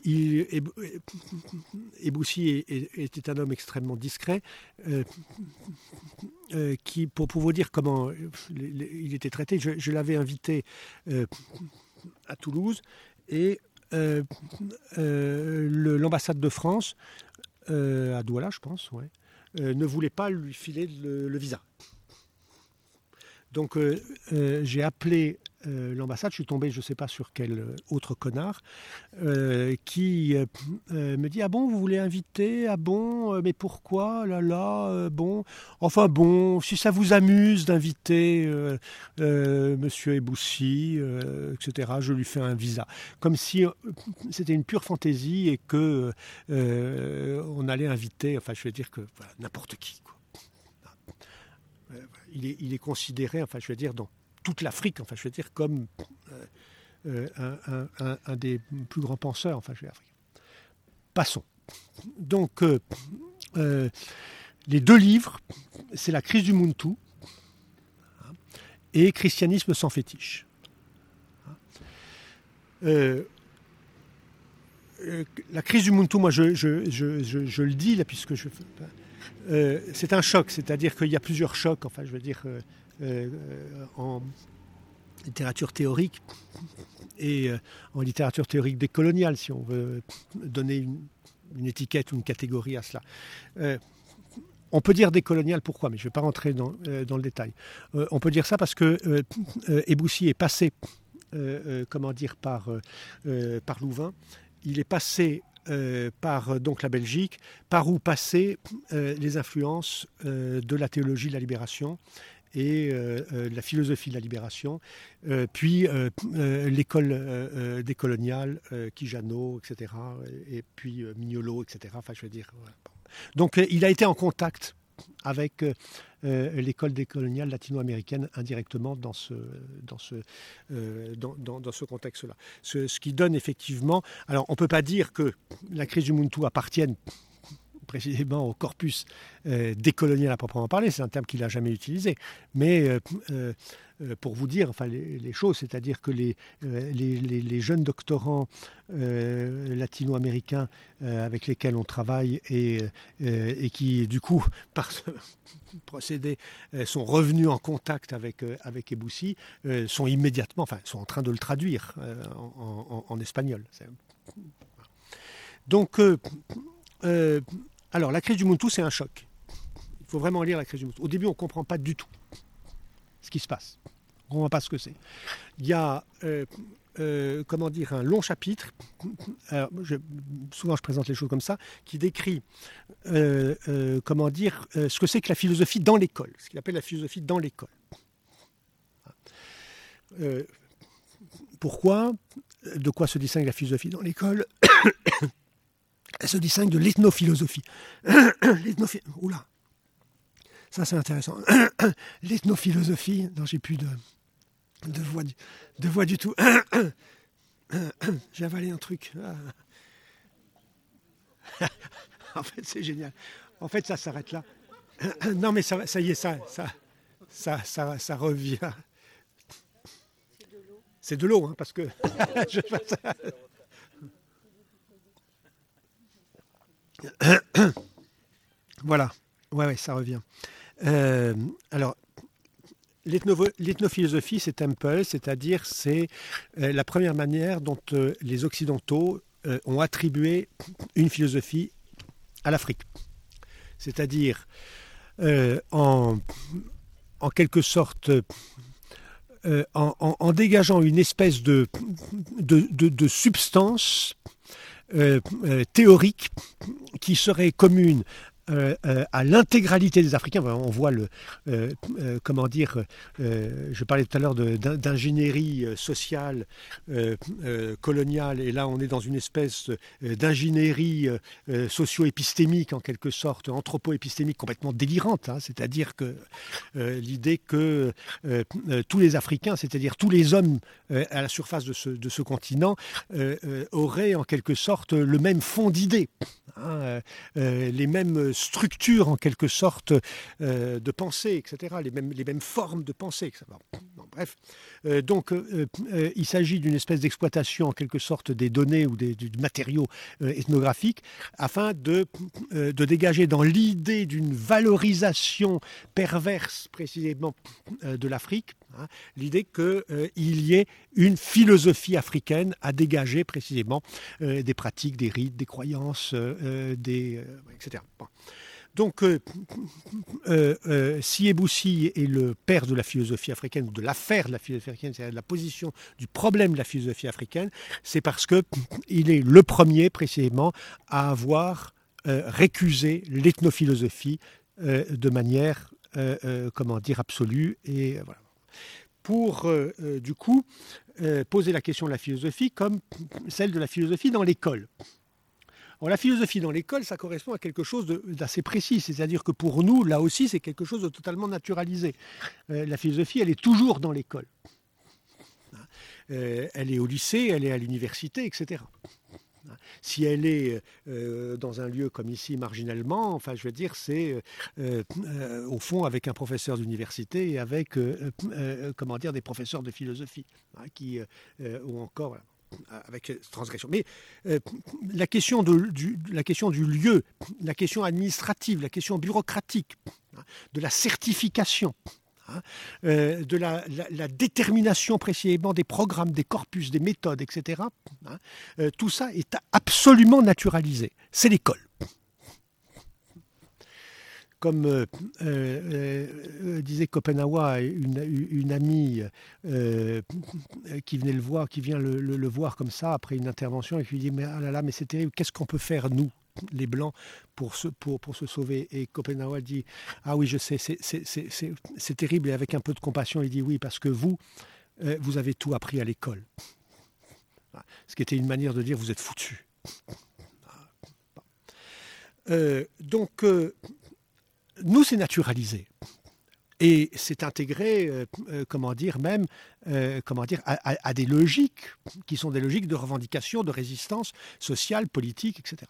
Eboussi était un homme extrêmement discret, qui, pour, vous dire comment il était traité, je, l'avais invité à Toulouse et l'ambassade de France, à Douala, je pense, ne voulait pas lui filer le visa. Donc euh, euh, j'ai appelé euh, l'ambassade, je suis tombé, je ne sais pas sur quel autre connard, qui me dit Ah bon, vous voulez inviter? Ah bon, mais pourquoi? Là, là, bon. Enfin bon, si ça vous amuse d'inviter Monsieur Eboussi, etc., je lui fais un visa. Comme si c'était une pure fantaisie et que on allait inviter, enfin, je veux dire que n'importe qui. Il est, considéré, enfin, je veux dire, dans toute l'Afrique, enfin, je veux dire, comme euh, euh, un, des plus grands penseurs, enfin, je veux Passons. Donc, euh, les deux livres, c'est La crise du Muntu et Christianisme sans fétiche. la crise du Muntu, moi je, je, le dis là, puisque je, euh, c'est un choc, c'est-à-dire qu'il y a plusieurs chocs, enfin je veux dire, euh, euh, en littérature théorique et en littérature théorique décoloniale, si on veut donner une, étiquette ou une catégorie à cela. on peut dire décolonial, pourquoi? Mais je ne vais pas rentrer dans, le détail. on peut dire ça parce que Eboussi est passé, comment dire, par, par Louvain. Il est passé euh, par euh, donc la Belgique, par où passaient euh, les influences de la théologie de la libération et de la philosophie de la libération, puis l'école décoloniale, Kijano, etc., et puis Mignolo, etc. Enfin, je veux dire. Donc, il a été en contact avec l'école décoloniale latino-américaine indirectement dans ce, dans euh, contexte-là. Ce, ce, qui donne effectivement. Alors, on ne peut pas dire que la crise du Muntu appartienne précisément au corpus euh, décolonial à proprement parler, c'est un terme qu'il n'a jamais utilisé. Mais euh, euh, pour vous dire enfin, les, choses, c'est-à-dire que les, les, jeunes doctorants latino-américains avec lesquels on travaille et, et qui, du coup, [laughs] par ce procédé, sont revenus en contact avec, avec Eboussi, sont immédiatement, enfin, sont en train de le traduire en, espagnol. Donc, alors, la crise du Muntu, c'est un choc. Il faut vraiment lire la crise du Muntu. Au début, on ne comprend pas du tout ce qui se passe. On ne comprend pas ce que c'est. Il y a, euh, euh, comment dire, un long chapitre, souvent je présente les choses comme ça, qui décrit, euh, comment dire, ce que c'est que la philosophie dans l'école, ce qu'il appelle la philosophie dans l'école. pourquoi De quoi se distingue la philosophie dans l'école? Elle se distingue de l'ethnophilosophie. [coughs] Oula, ça c'est intéressant. [coughs] L'ethnophilosophie, non j'ai plus de, de, voix, de voix du tout. [coughs] J'ai avalé un truc. [laughs] en fait c'est génial. En fait ça s'arrête là. Non mais ça, ça y est, ça, ça, ça, ça, ça revient. C'est de l'eau, hein, parce que [laughs] [coughs] voilà, ouais, ça revient. Euh, alors, l'ethnophilosophie, c'est Temple, c'est-à-dire c'est euh, la première manière dont euh, les Occidentaux ont attribué une philosophie à l'Afrique. C'est-à-dire, en, quelque sorte, en, dégageant une espèce de, substance théorique qui serait commune euh, euh, à l'intégralité des Africains. On voit le, euh, comment dire, je parlais tout à l'heure d'ingénierie sociale coloniale, et là on est dans une espèce d'ingénierie socio-épistémique en quelque sorte, anthropo-épistémique complètement délirante. Hein. c'est-à-dire que l'idée que tous les Africains, c'est-à-dire tous les hommes à la surface de ce, continent, auraient en quelque sorte le même fond d'idées. Hein, les mêmes structures en quelque sorte de pensée, etc., les mêmes, formes de pensée. Etc. bref, donc il s'agit d'une espèce d'exploitation en quelque sorte des données ou des, du matériau ethnographique afin de dégager dans l'idée d'une valorisation perverse précisément de l'Afrique, hein, l'idée qu'il y ait une philosophie africaine à dégager précisément des pratiques, des rites, des croyances, euh, euh, etc. Donc, euh, euh, si Eboussi est le père de la philosophie africaine, ou de l'affaire de la philosophie africaine, c'est-à-dire de la position du problème de la philosophie africaine, c'est parce qu'il est le premier, précisément, à avoir récusé l'ethnophilosophie de manière, comment dire, absolue. Et voilà. Pour, du coup, poser la question de la philosophie comme celle de la philosophie dans l'école la philosophie dans l'école, ça correspond à quelque chose d'assez précis, c'est-à-dire que pour nous, là aussi, c'est quelque chose de totalement naturalisé. Euh, la philosophie, elle est toujours dans l'école. Euh, elle est au lycée, elle est à l'université, etc. Si elle est euh, dans un lieu comme ici, marginalement, enfin, je veux dire, c'est au fond avec un professeur d'université et avec, comment dire, des professeurs de philosophie, hein, qui, encore, avec transgression. Mais euh, la, question du, la question du lieu, la question administrative, la question bureaucratique, hein, de la certification, hein, euh, de la, détermination précisément des programmes, des corpus, des méthodes, etc., hein, euh, tout ça est absolument naturalisé. C'est l'école comme euh, disait une, une amie qui venait le voir, qui vient le, voir comme ça après une intervention et qui lui dit mais ah là là mais c'est terrible, qu'est-ce qu'on peut faire nous? Les blancs pour se, sauver et Copenhague dit ah oui je sais c'est terrible et avec un peu de compassion il dit oui parce que vous vous avez tout appris à l'école ce qui était une manière de dire vous êtes foutu donc nous, c'est naturalisé. Et c'est intégré, euh, euh, comment dire, même euh, comment dire, à, des logiques qui sont des logiques de revendication, de résistance sociale, politique, etc.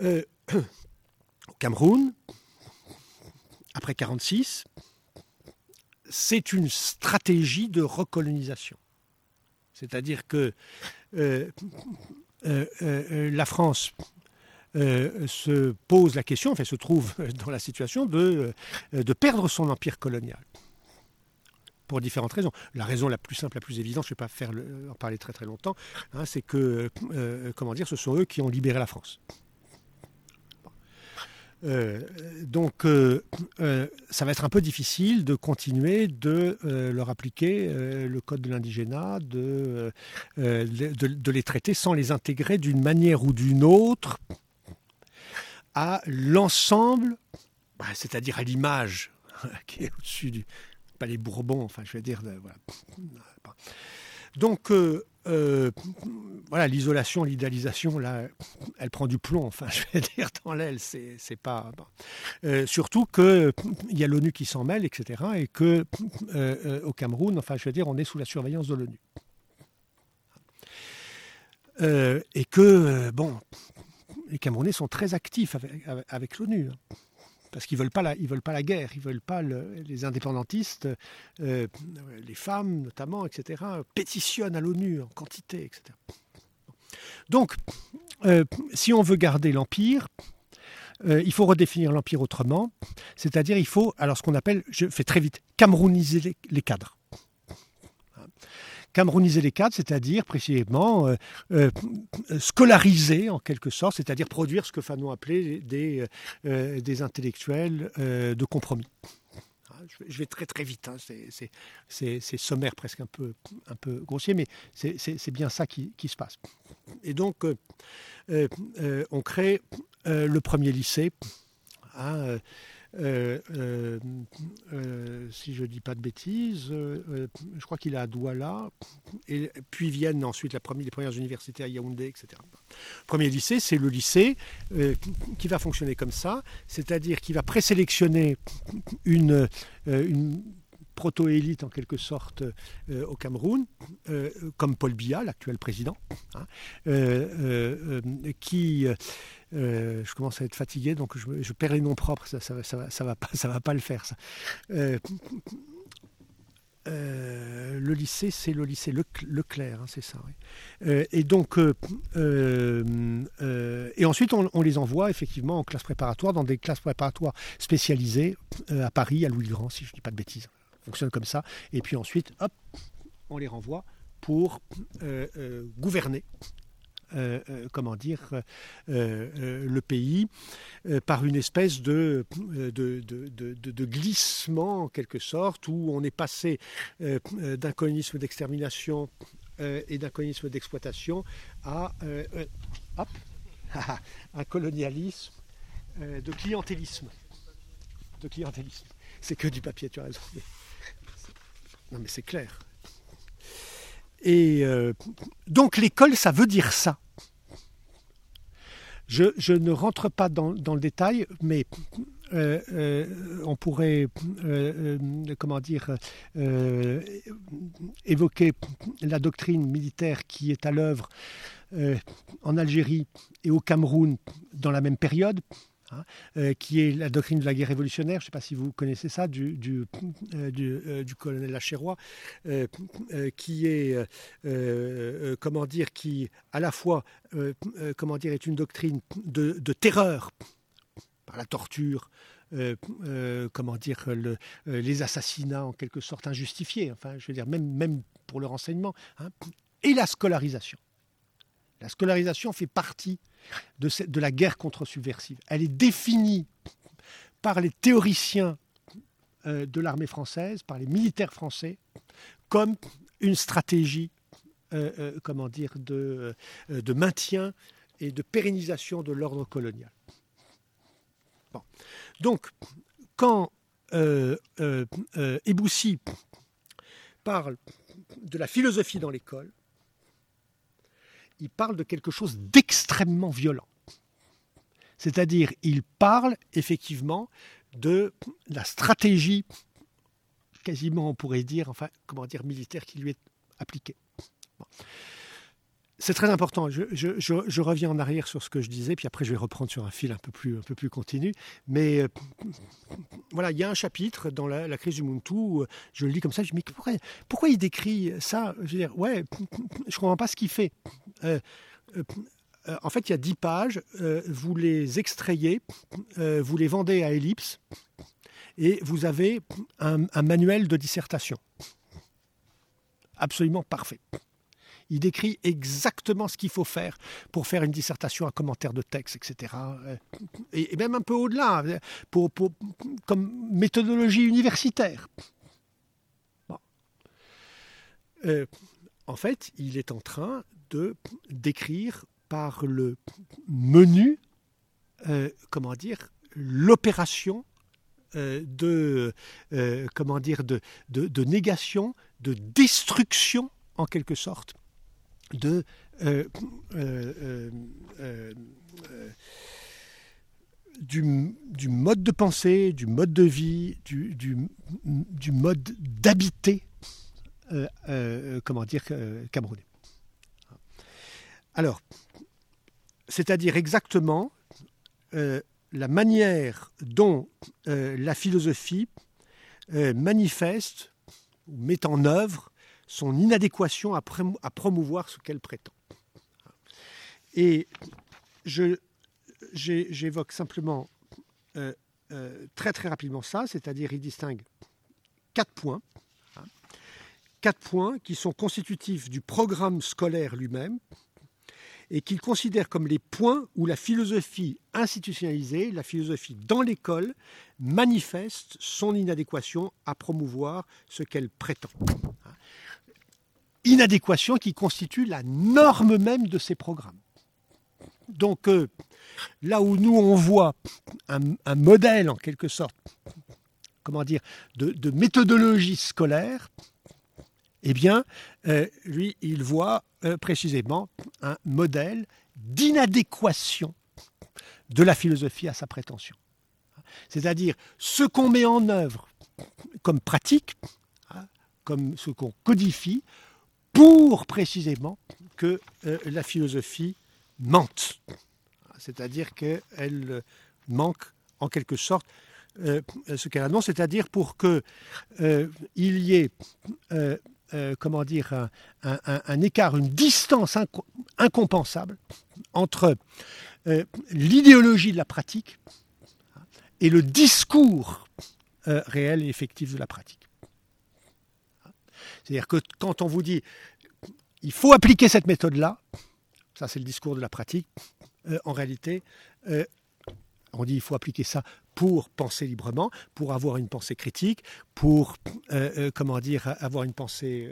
au [clears throat] Cameroun, après 1946, c'est une stratégie de recolonisation. C'est-à-dire que la France euh, se pose la question, enfin se trouve [laughs] dans la situation de, euh, de perdre son empire colonial. Pour différentes raisons. La raison la plus simple, la plus évidente, je ne vais pas faire en parler très très longtemps, hein, c'est que, euh, comment dire, ce sont eux qui ont libéré la France. Donc, ça va être un peu difficile de continuer de leur appliquer le code de l'indigénat, de, de, les traiter sans les intégrer d'une manière ou d'une autre à l'ensemble, bah, c'est-à-dire à, l'image [laughs] qui est au-dessus du palais Bourbon, enfin je vais dire. Donc euh, euh, voilà, l'isolation, l'idéalisation, là, elle prend du plomb, enfin [laughs] je vais dire dans l'aile, c'est, pas. Euh, surtout qu'il y a l'ONU qui s'en mêle, etc. Et que au Cameroun, enfin je vais dire, on est sous la surveillance de l'ONU. et que, bon, les Camerounais sont très actifs avec, l'ONU. Hein. Parce qu'ils veulent, pas la, veulent pas la guerre, ils veulent pas les indépendantistes, euh, les femmes notamment, etc., pétitionnent à l'ONU en quantité, etc. Donc, euh, si on veut garder l'Empire, euh, il faut redéfinir l'Empire autrement, c'est-à-dire il faut, alors ce qu'on appelle, je fais très vite, camerouniser les cadres camerouniser les cadres, c'est-à-dire précisément euh, euh, scolariser en quelque sorte, c'est-à-dire produire ce que Fanon appelait des, euh, intellectuels de compromis. Ah, je vais très très vite, hein. c'est sommaire presque un peu, grossier, mais c'est bien ça qui, qui, se passe. Et donc, on crée le premier lycée. Hein, euh, euh, euh, si je ne dis pas de bêtises, je crois qu'il est à Douala, et puis viennent ensuite les premières universités à Yaoundé, etc. Premier lycée, c'est le lycée qui va fonctionner comme ça, c'est-à-dire qui va présélectionner une, une proto-élite en quelque sorte au Cameroun, comme Paul Biya, l'actuel président, hein, qui je commence à être fatigué, donc je, perds les noms propres, ça, ça, ça, ça va, pas, ça va pas le faire. Ça. Euh, le lycée, c'est le lycée Leclerc, hein, c'est ça. Euh, et donc, euh, et ensuite, on, les envoie effectivement en classe préparatoire, dans des classes préparatoires spécialisées à Paris, à Louis-le-Grand, si je ne dis pas de bêtises. Ça fonctionne comme ça. Et puis ensuite, hop, on les renvoie pour gouverner euh, euh, comment dire, euh, le pays par une espèce de glissement en quelque sorte où on est passé d'un colonisme d'extermination et d'un colonisme d'exploitation à [laughs] un colonialisme de clientélisme. De clientélisme. C'est que du papier, tu as. Non mais c'est clair. Et donc l'école, ça veut dire ça. Je, ne rentre pas dans, le détail, mais euh, euh, on pourrait, euh, comment dire, évoquer la doctrine militaire qui est à l'œuvre en Algérie et au Cameroun dans la même période. Hein, euh, qui est la doctrine de la guerre révolutionnaire, je ne sais pas si vous connaissez ça, du, euh, euh, colonel Lachérois, qui est, comment dire, qui à la fois, comment dire, est une doctrine de, terreur la torture, comment dire, le, les assassinats en quelque sorte injustifiés, enfin, je veux dire, même, même pour le renseignement, hein, et la scolarisation. La scolarisation fait partie de, la guerre contre-subversive. Elle est définie par les théoriciens euh, de l'armée française, par les militaires français, comme une stratégie euh, euh, comment dire, de, maintien et de pérennisation de l'ordre colonial. Donc, quand Eboussi parle de la philosophie dans l'école, il parle de quelque chose d'extrêmement violent. C'est-à-dire, il parle effectivement de la stratégie, quasiment on pourrait dire, enfin, comment dire, militaire qui lui est appliquée. C'est très important. Je, reviens en arrière sur ce que je disais, puis après je vais reprendre sur un fil un peu plus, un peu plus continu. Mais euh, voilà, il y a un chapitre dans la, crise du Muntu euh, je le lis comme ça. Je me dis, mais pourquoi, il décrit ça? Je veux dire, ouais, je ne comprends pas ce qu'il fait. Euh, en fait, il y a dix pages. vous les extrayez, vous les vendez à Ellipse, et vous avez un manuel de dissertation. Absolument parfait. Il décrit exactement ce qu'il faut faire pour faire une dissertation, un commentaire de texte, etc. Et, même un peu au-delà, comme méthodologie universitaire. Euh, en fait, il est en train de décrire par le menu, euh, comment dire, l'opération euh, de, comment dire, de, négation, de destruction en quelque sorte euh, euh, euh, du, du, mode de pensée, du mode de vie, du, du, du mode d'habiter, comment dire, camerounais. Alors, c'est-à-dire exactement la manière dont la philosophie manifeste ou met en œuvre son inadéquation à, promouvoir ce qu'elle prétend. Et j'évoque simplement euh, euh, très très rapidement ça, c'est-à-dire il distingue quatre points, hein, quatre points qui sont constitutifs du programme scolaire lui-même et qu'il considère comme les points où la philosophie institutionnalisée, la philosophie dans l'école, manifeste son inadéquation à promouvoir ce qu'elle prétend inadéquation qui constitue la norme même de ces programmes. Donc euh, là où nous on voit un, modèle en quelque sorte, comment dire, de, méthodologie scolaire, eh bien, euh, lui, il voit euh, précisément un modèle d'inadéquation de la philosophie à sa prétention. C'est-à-dire ce qu'on met en œuvre comme pratique, comme ce qu'on codifie pour précisément que euh, la philosophie mente. C'est-à-dire qu'elle manque en quelque sorte euh, ce qu'elle annonce, c'est-à-dire pour qu'il euh, y ait comment dire, un, écart, une distance incompensable entre l'idéologie de la pratique et le discours réel et effectif de la pratique. C'est-à-dire que quand on vous dit il faut appliquer cette méthode-là, ça c'est le discours de la pratique, euh, en réalité, euh, on dit il faut appliquer ça pour penser librement, pour avoir une pensée critique, pour euh, comment dire avoir une pensée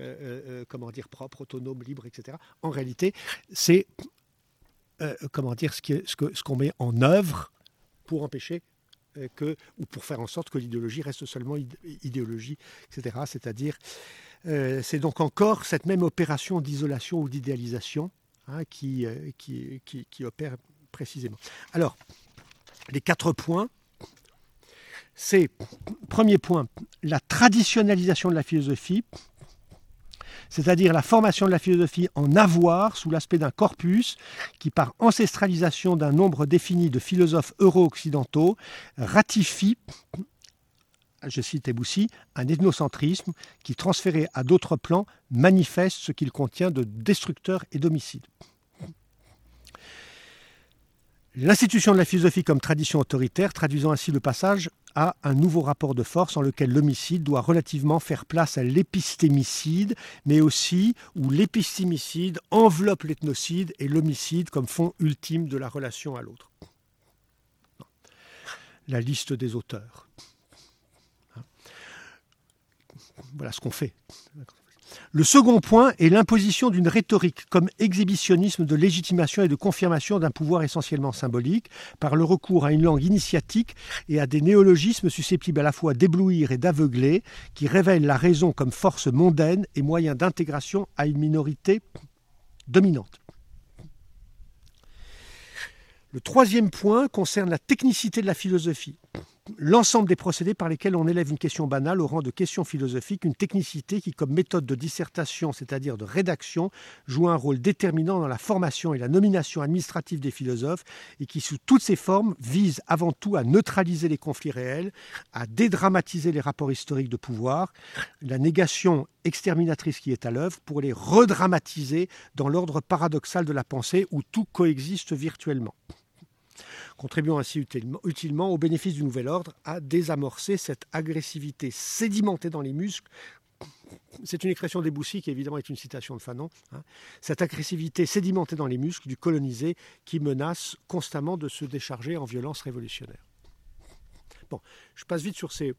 comment dire propre, autonome, libre, etc. En réalité, c'est comment dire ce qu'on ce met en œuvre pour empêcher que ou pour faire en sorte que l'idéologie reste seulement idéologie, etc. C'est-à-dire euh, c'est donc encore cette même opération d'isolation ou d'idéalisation hein, euh, qui, qui, opère précisément. Alors, les quatre points, c'est, premier point, la traditionnalisation de la philosophie, c'est-à-dire la formation de la philosophie en avoir sous l'aspect d'un corpus qui, par ancestralisation d'un nombre défini de philosophes euro-occidentaux, ratifie je cite Eboussi, un ethnocentrisme qui, transféré à d'autres plans, manifeste ce qu'il contient de destructeur et d'homicide. L'institution de la philosophie comme tradition autoritaire, traduisant ainsi le passage à un nouveau rapport de force en lequel l'homicide doit relativement faire place à l'épistémicide, mais aussi où l'épistémicide enveloppe l'ethnocide et l'homicide comme fond ultime de la relation à l'autre. La liste des auteurs. Voilà ce qu'on fait. Le second point est l'imposition d'une rhétorique comme exhibitionnisme de légitimation et de confirmation d'un pouvoir essentiellement symbolique par le recours à une langue initiatique et à des néologismes susceptibles à la fois d'éblouir et d'aveugler, qui révèlent la raison comme force mondaine et moyen d'intégration à une minorité dominante. Le troisième point concerne la technicité de la philosophie l'ensemble des procédés par lesquels on élève une question banale au rang de question philosophique, une technicité qui, comme méthode de dissertation, c'est-à-dire de rédaction, joue un rôle déterminant dans la formation et la nomination administrative des philosophes et qui, sous toutes ses formes, vise avant tout à neutraliser les conflits réels, à dédramatiser les rapports historiques de pouvoir, la négation exterminatrice qui est à l'œuvre, pour les redramatiser dans l'ordre paradoxal de la pensée où tout coexiste virtuellement contribuant ainsi utilement, au bénéfice du nouvel ordre à désamorcer cette agressivité sédimentée dans les muscles c'est une expression d'Eboussy qui évidemment est une citation de Fanon, hein. cette agressivité sédimentée dans les muscles du colonisé qui menace constamment de se décharger en violence révolutionnaire. Bon, je passe vite sur ces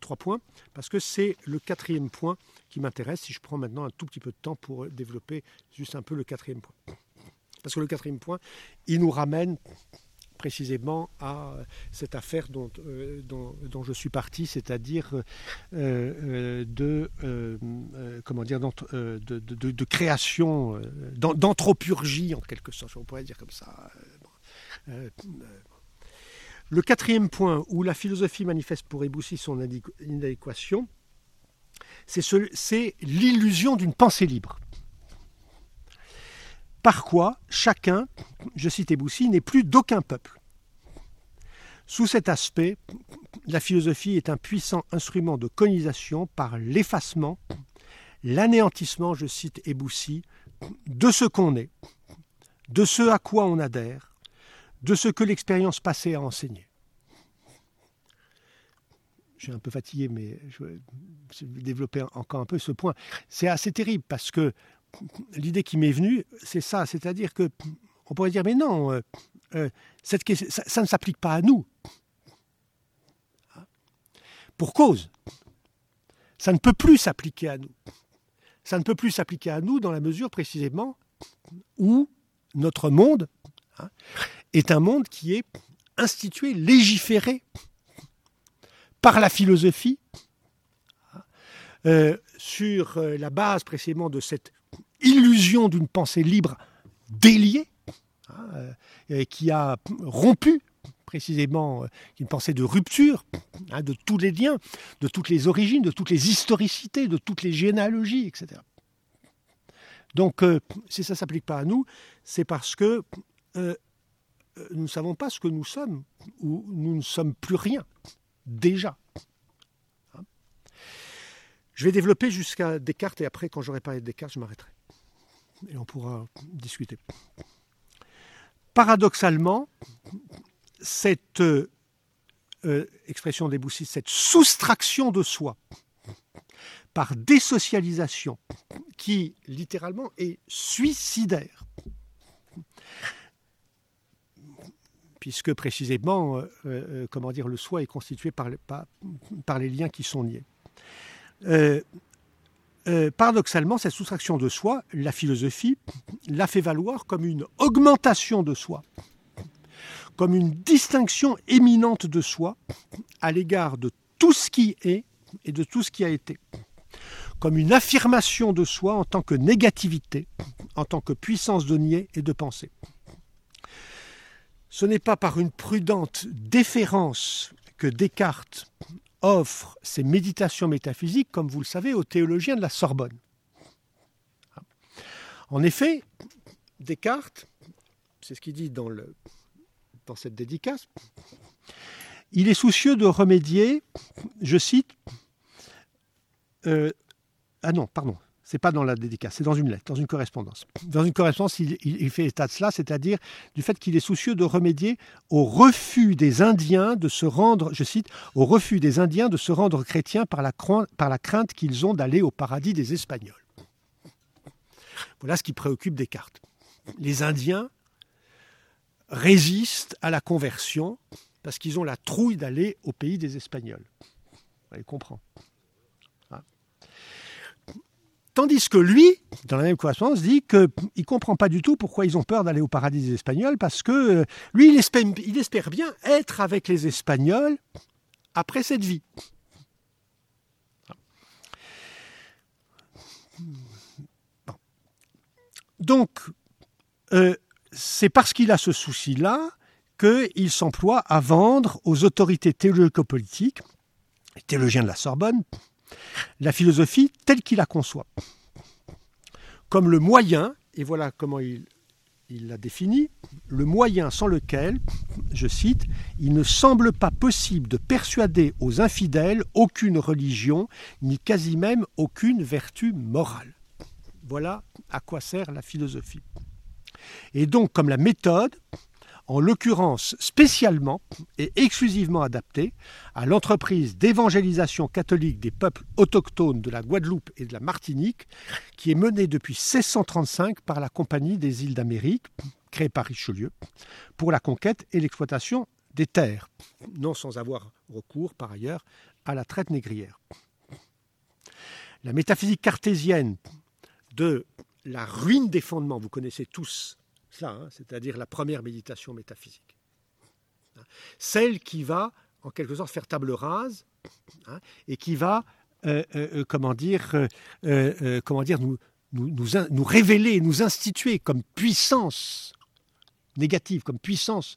trois points parce que c'est le quatrième point qui m'intéresse si je prends maintenant un tout petit peu de temps pour développer juste un peu le quatrième point. Parce que le quatrième point, il nous ramène précisément à cette affaire dont, euh, dont, je suis parti, c'est-à-dire euh, euh, de, comment dire, de, de, création, d'anthropurgie en quelque sorte, on pourrait dire comme ça. le quatrième point où la philosophie manifeste pour Eboussi son inadéquation, c'est l'illusion d'une pensée libre par quoi chacun, je cite Eboussi, n'est plus d'aucun peuple. Sous cet aspect, la philosophie est un puissant instrument de colonisation par l'effacement, l'anéantissement, je cite Eboussi, de ce qu'on est, de ce à quoi on adhère, de ce que l'expérience passée a enseigné. Je suis un peu fatigué, mais je vais développer encore un peu ce point. C'est assez terrible parce que l'idée qui m'est venue, c'est ça, c'est-à-dire que on pourrait dire, mais non, euh, euh, ça, ne s'applique pas à nous. Pour cause, ça ne peut plus s'appliquer à nous. Ça ne peut plus s'appliquer à nous dans la mesure précisément où notre monde hein, est un monde qui est institué, légiféré par la philosophie, hein, euh, sur la base précisément de cette illusion d'une pensée libre déliée, hein, euh, qui a rompu précisément une pensée de rupture hein, de tous les liens, de toutes les origines, de toutes les historicités, de toutes les généalogies, etc. Donc, si ça ne s'applique pas à nous, c'est parce que nous ne savons pas ce que nous sommes, ou nous ne sommes plus rien, déjà. Hein je vais développer jusqu'à Descartes, et après, quand j'aurai parlé de Descartes, je m'arrêterai. Et on pourra discuter. Paradoxalement, cette euh, expression des boussistes, cette soustraction de soi par désocialisation, qui littéralement est suicidaire, puisque précisément, euh, euh, comment dire, le soi est constitué par, par, les liens qui sont liés. Paradoxalement, cette soustraction de soi, la philosophie l'a fait valoir comme une augmentation de soi, comme une distinction éminente de soi à l'égard de tout ce qui est et de tout ce qui a été, comme une affirmation de soi en tant que négativité, en tant que puissance de nier et de penser. Ce n'est pas par une prudente déférence que Descartes offre ses méditations métaphysiques, comme vous le savez, aux théologiens de la Sorbonne. En effet, Descartes, c'est ce qu'il dit dans, cette dédicace, il est soucieux de remédier, je cite, euh, ah non, pardon, c'est pas dans la dédicace, c'est dans une lettre, dans une correspondance. Dans une correspondance, il, fait état de cela, c'est-à-dire du fait qu'il est soucieux de remédier au refus des Indiens de se rendre, je cite, au refus des Indiens de se rendre chrétiens par la, crainte qu'ils ont d'aller au paradis des Espagnols. Voilà ce qui préoccupe Descartes. Les Indiens résistent à la conversion parce qu'ils ont la trouille d'aller au pays des Espagnols. Vous comprend. Tandis que lui, dans la même correspondance, dit qu'il ne comprend pas du tout pourquoi ils ont peur d'aller au paradis des Espagnols, parce que euh, lui, il espère, bien être avec les Espagnols après cette vie. Donc, euh, c'est parce qu'il a ce souci-là qu'il s'emploie à vendre aux autorités théologico-politiques, théologiens de la Sorbonne, la philosophie telle qu'il la conçoit, comme le moyen, et voilà comment il, l'a défini, le moyen sans lequel, je cite, il ne semble pas possible de persuader aux infidèles aucune religion, ni quasi même aucune vertu morale. Voilà à quoi sert la philosophie. Et donc, comme la méthode, en l'occurrence spécialement et exclusivement adaptée à l'entreprise d'évangélisation catholique des peuples autochtones de la Guadeloupe et de la Martinique, qui est menée depuis 1635 par la Compagnie des îles d'Amérique, créée par Richelieu, pour la conquête et l'exploitation des terres, non sans avoir recours par ailleurs à la traite négrière. La métaphysique cartésienne de la ruine des fondements. Vous connaissez tous hein, c'est-à-dire la première méditation métaphysique. Celle qui va, en quelque sorte, faire table rase hein, et qui va, euh, euh, euh, comment dire, comment dire nous, révéler, nous instituer comme puissance négative, comme puissance,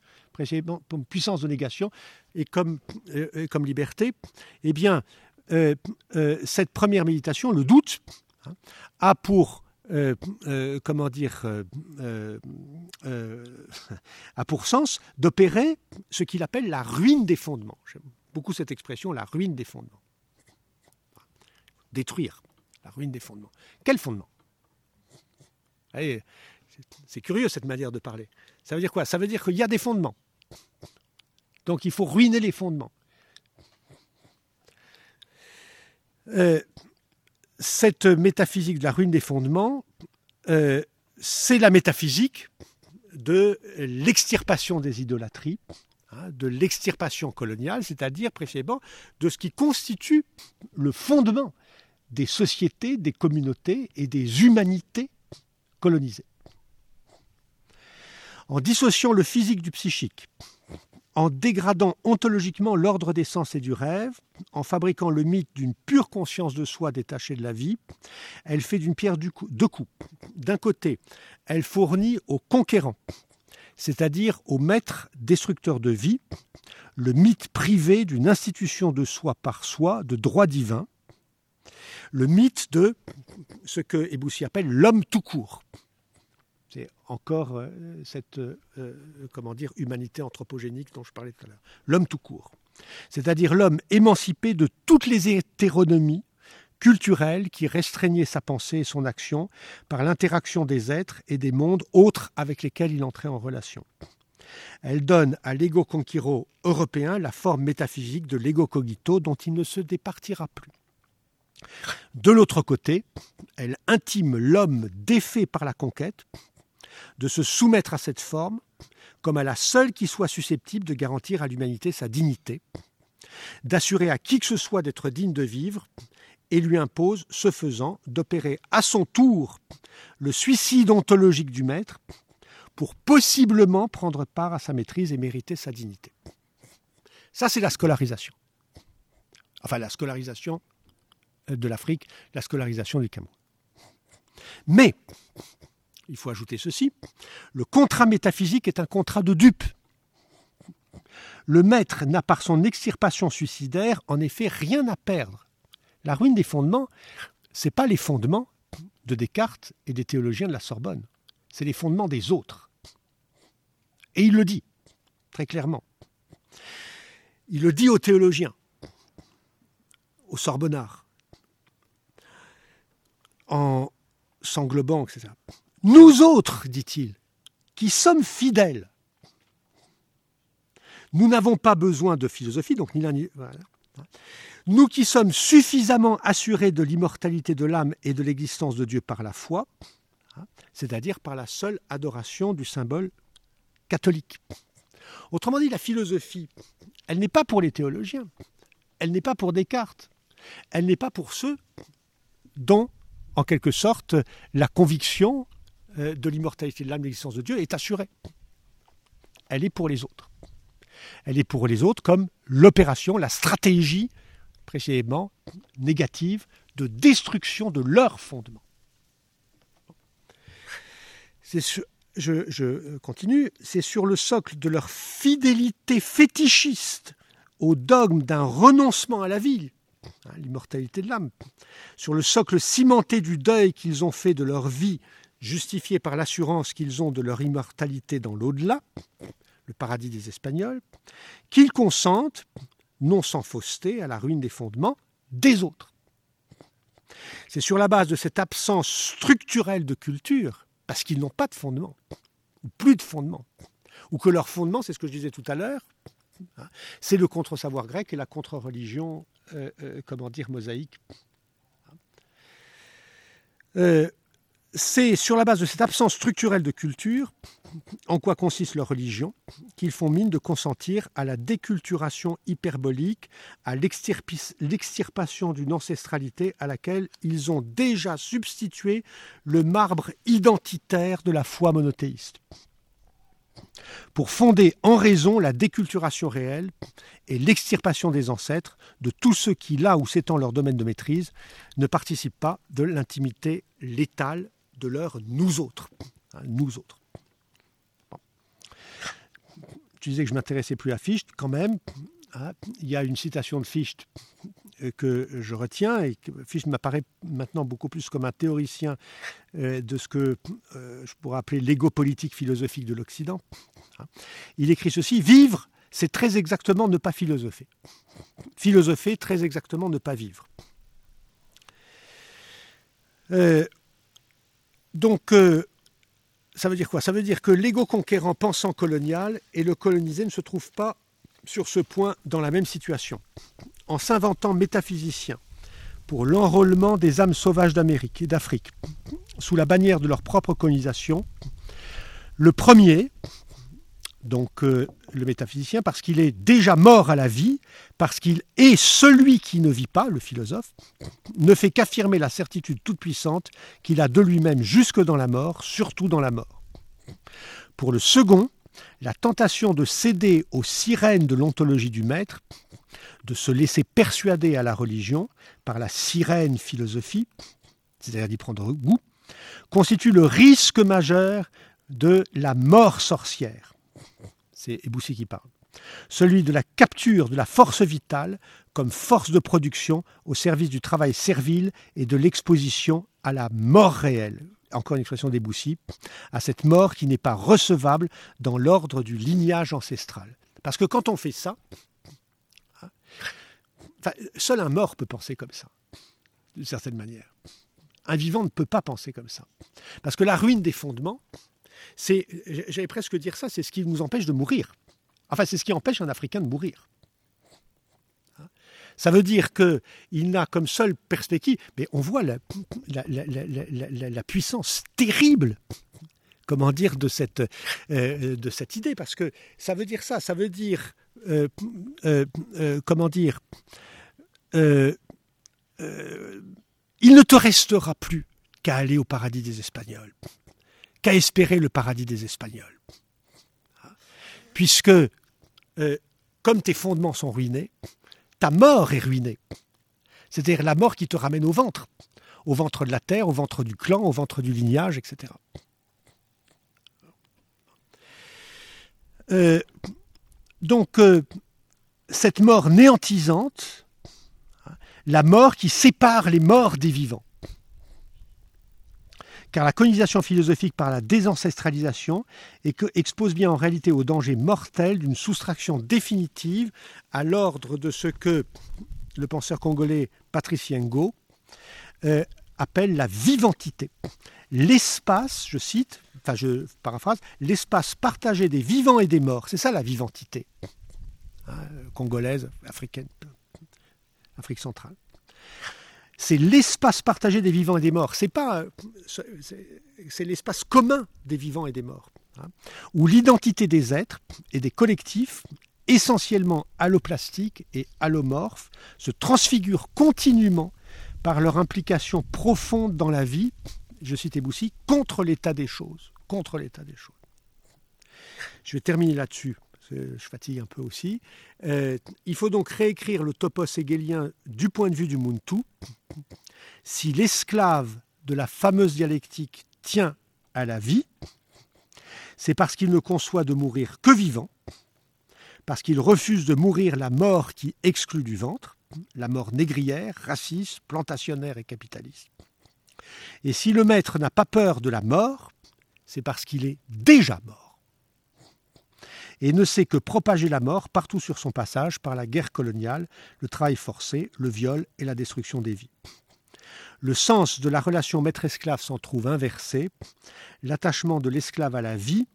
comme puissance de négation et comme, liberté, eh bien, cette première méditation, le doute, Hein, a pour euh, euh, comment dire, euh, [laughs] a pour sens d'opérer ce qu'il appelle la ruine des fondements. J'aime beaucoup cette expression, la ruine des fondements. Détruire la ruine des fondements. Quel fondement? C'est curieux cette manière de parler. Ça veut dire quoi? Ça veut dire qu'il y a des fondements. Donc il faut ruiner les fondements cette métaphysique de la ruine des fondements, euh, c'est la métaphysique de l'extirpation des idolâtries, hein, de l'extirpation coloniale, c'est-à-dire précisément de ce qui constitue le fondement des sociétés, des communautés et des humanités colonisées. En dissociant le physique du psychique, en dégradant ontologiquement l'ordre des sens et du rêve, en fabriquant le mythe d'une pure conscience de soi détachée de la vie, elle fait d'une pierre deux coups. D'un côté, elle fournit aux conquérants c'est-à-dire au maître destructeur de vie, le mythe privé d'une institution de soi par soi, de droit divin, le mythe de ce que Eboussi appelle l'homme tout court. C'est encore euh, cette euh, comment dire, humanité anthropogénique dont je parlais tout à l'heure. L'homme tout court. C'est-à-dire l'homme émancipé de toutes les hétéronomies culturelles qui restreignaient sa pensée et son action par l'interaction des êtres et des mondes autres avec lesquels il entrait en relation. Elle donne à l'ego conquiro européen la forme métaphysique de l'ego cogito dont il ne se départira plus. De l'autre côté, elle intime l'homme défait par la conquête de se soumettre à cette forme comme à la seule qui soit susceptible de garantir à l'humanité sa dignité, d'assurer à qui que ce soit d'être digne de vivre, et lui impose, ce faisant, d'opérer à son tour le suicide ontologique du maître pour possiblement prendre part à sa maîtrise et mériter sa dignité. Ça, c'est la scolarisation. Enfin, la scolarisation de l'Afrique, la scolarisation du Cameroun. Mais, il faut ajouter ceci, le contrat métaphysique est un contrat de dupe. Le maître n'a par son extirpation suicidaire en effet rien à perdre. La ruine des fondements, ce n'est pas les fondements de Descartes et des théologiens de la Sorbonne, c'est les fondements des autres. Et il le dit, très clairement. Il le dit aux théologiens, aux Sorbonnards, en s'englobant, etc. Nous autres, dit-il, qui sommes fidèles, nous n'avons pas besoin de philosophie, donc ni l'un ni Nous qui sommes suffisamment assurés de l'immortalité de l'âme et de l'existence de Dieu par la foi, hein, c'est-à-dire par la seule adoration du symbole catholique. Autrement dit, la philosophie, elle n'est pas pour les théologiens, elle n'est pas pour Descartes, elle n'est pas pour ceux dont, en quelque sorte, la conviction de l'immortalité de l'âme, l'existence de Dieu est assurée. Elle est pour les autres. Elle est pour les autres comme l'opération, la stratégie, précisément négative, de destruction de leur fondement. je, continue, c'est sur le socle de leur fidélité fétichiste au dogme d'un renoncement à la vie, hein, l'immortalité de l'âme, sur le socle cimenté du deuil qu'ils ont fait de leur vie justifiés par l'assurance qu'ils ont de leur immortalité dans l'au-delà, le paradis des Espagnols, qu'ils consentent, non sans fausseté, à la ruine des fondements des autres. C'est sur la base de cette absence structurelle de culture, parce qu'ils n'ont pas de fondement, ou plus de fondement, ou que leur fondement, c'est ce que je disais tout à l'heure, hein, c'est le contre-savoir grec et la contre-religion, euh, euh, comment dire, mosaïque. Euh, c'est sur la base de cette absence structurelle de culture, en quoi consiste leur religion, qu'ils font mine de consentir à la déculturation hyperbolique, à l'extirpation d'une ancestralité à laquelle ils ont déjà substitué le marbre identitaire de la foi monothéiste. Pour fonder en raison la déculturation réelle et l'extirpation des ancêtres de tous ceux qui, là où s'étend leur domaine de maîtrise, ne participent pas de l'intimité létale de leur nous autres. Hein, nous autres. Tu disais que je m'intéressais plus à Fichte, quand même. Hein. il y a une citation de Fichte euh, que je retiens et Fichte m'apparaît maintenant beaucoup plus comme un théoricien euh, de ce que euh, je pourrais appeler l'ego politique philosophique de l'Occident. Hein. Il écrit ceci Vivre, c'est très exactement ne pas philosopher. Philosopher, très exactement ne pas vivre. Donc, euh, ça veut dire quoi? Ça veut dire que l'ego conquérant pensant colonial et le colonisé ne se trouvent pas sur ce point dans la même situation. En s'inventant métaphysiciens pour l'enrôlement des âmes sauvages d'Amérique et d'Afrique, sous la bannière de leur propre colonisation, le premier, donc euh, le métaphysicien, parce qu'il est déjà mort à la vie, parce qu'il est celui qui ne vit pas, le philosophe, ne fait qu'affirmer la certitude toute puissante qu'il a de lui-même jusque dans la mort, surtout dans la mort. Pour le second, la tentation de céder aux sirènes de l'ontologie du maître, de se laisser persuader à la religion par la sirène philosophie, c'est-à-dire d'y prendre goût, constitue le risque majeur de la mort sorcière. C'est Eboussi qui parle. Celui de la capture de la force vitale comme force de production au service du travail servile et de l'exposition à la mort réelle. Encore une expression d'Eboussi, à cette mort qui n'est pas recevable dans l'ordre du lignage ancestral. Parce que quand on fait ça, hein, seul un mort peut penser comme ça, d'une certaine manière. Un vivant ne peut pas penser comme ça. Parce que la ruine des fondements, c'est, j'allais presque dire ça, c'est ce qui nous empêche de mourir. Enfin, c'est ce qui empêche un Africain de mourir. Ça veut dire qu'il n'a comme seule perspective, mais on voit la, puissance terrible, comment dire, de cette, euh, de cette idée, parce que ça veut dire ça, ça veut dire, euh, euh, comment dire, il ne te restera plus qu'à aller au paradis des Espagnols, qu'à espérer le paradis des Espagnols. Puisque, comme tes fondements sont ruinés, ta mort est ruinée. C'est-à-dire la mort qui te ramène au ventre, au ventre de la terre, au ventre du clan, au ventre du lignage, etc. Euh, donc, euh, cette mort néantisante, la mort qui sépare les morts des vivants. Car la colonisation philosophique par la désancestralisation expose bien en réalité au danger mortel d'une soustraction définitive à l'ordre de ce que le penseur congolais Patrice Yengo euh, appelle la vivantité. L'espace, je cite, enfin je paraphrase, l'espace partagé des vivants et des morts. C'est ça la vivantité hein, congolaise, africaine, Afrique centrale. C'est l'espace partagé des vivants et des morts. C'est pas, c'est l'espace commun des vivants et des morts, hein, où l'identité des êtres et des collectifs essentiellement alloplastiques et allomorphes, se transfigurent continuellement par leur implication profonde dans la vie, je cite Eboussi, contre l'état des choses. Contre l'état des choses. Je vais terminer là-dessus, je fatigue un peu aussi. Euh, il faut donc réécrire le topos hegelien du point de vue du Muntu. Si l'esclave de la fameuse dialectique tient à la vie, c'est parce qu'il ne conçoit de mourir que vivant, parce qu'il refuse de mourir la mort qui exclut du ventre, la mort négrière, raciste, plantationnaire et capitaliste. Et si le maître n'a pas peur de la mort, c'est parce qu'il est déjà mort. Et ne sait que propager la mort partout sur son passage par la guerre coloniale, le travail forcé, le viol et la destruction des vies. Le sens de la relation maître-esclave s'en trouve inversé. L'attachement de l'esclave à la vie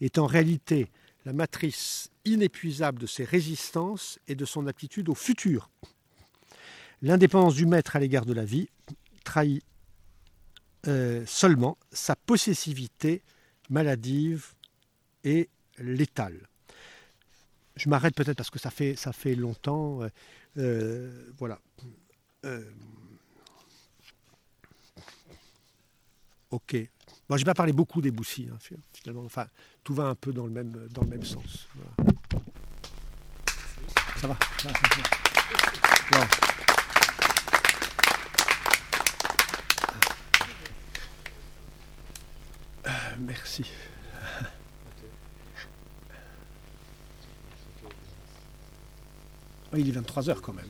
est en réalité la matrice inépuisable de ses résistances et de son aptitude au futur. L'indépendance du maître à l'égard de la vie trahit euh, seulement sa possessivité maladive et létale. Je m'arrête peut-être parce que ça fait, ça fait longtemps. Euh, euh, voilà. ok. Moi, je vais pas parler beaucoup des Boussy, hein, finalement. Enfin, tout va un peu dans le même, dans le même sens. Ça va, euh, merci. Il est 23 heures quand même.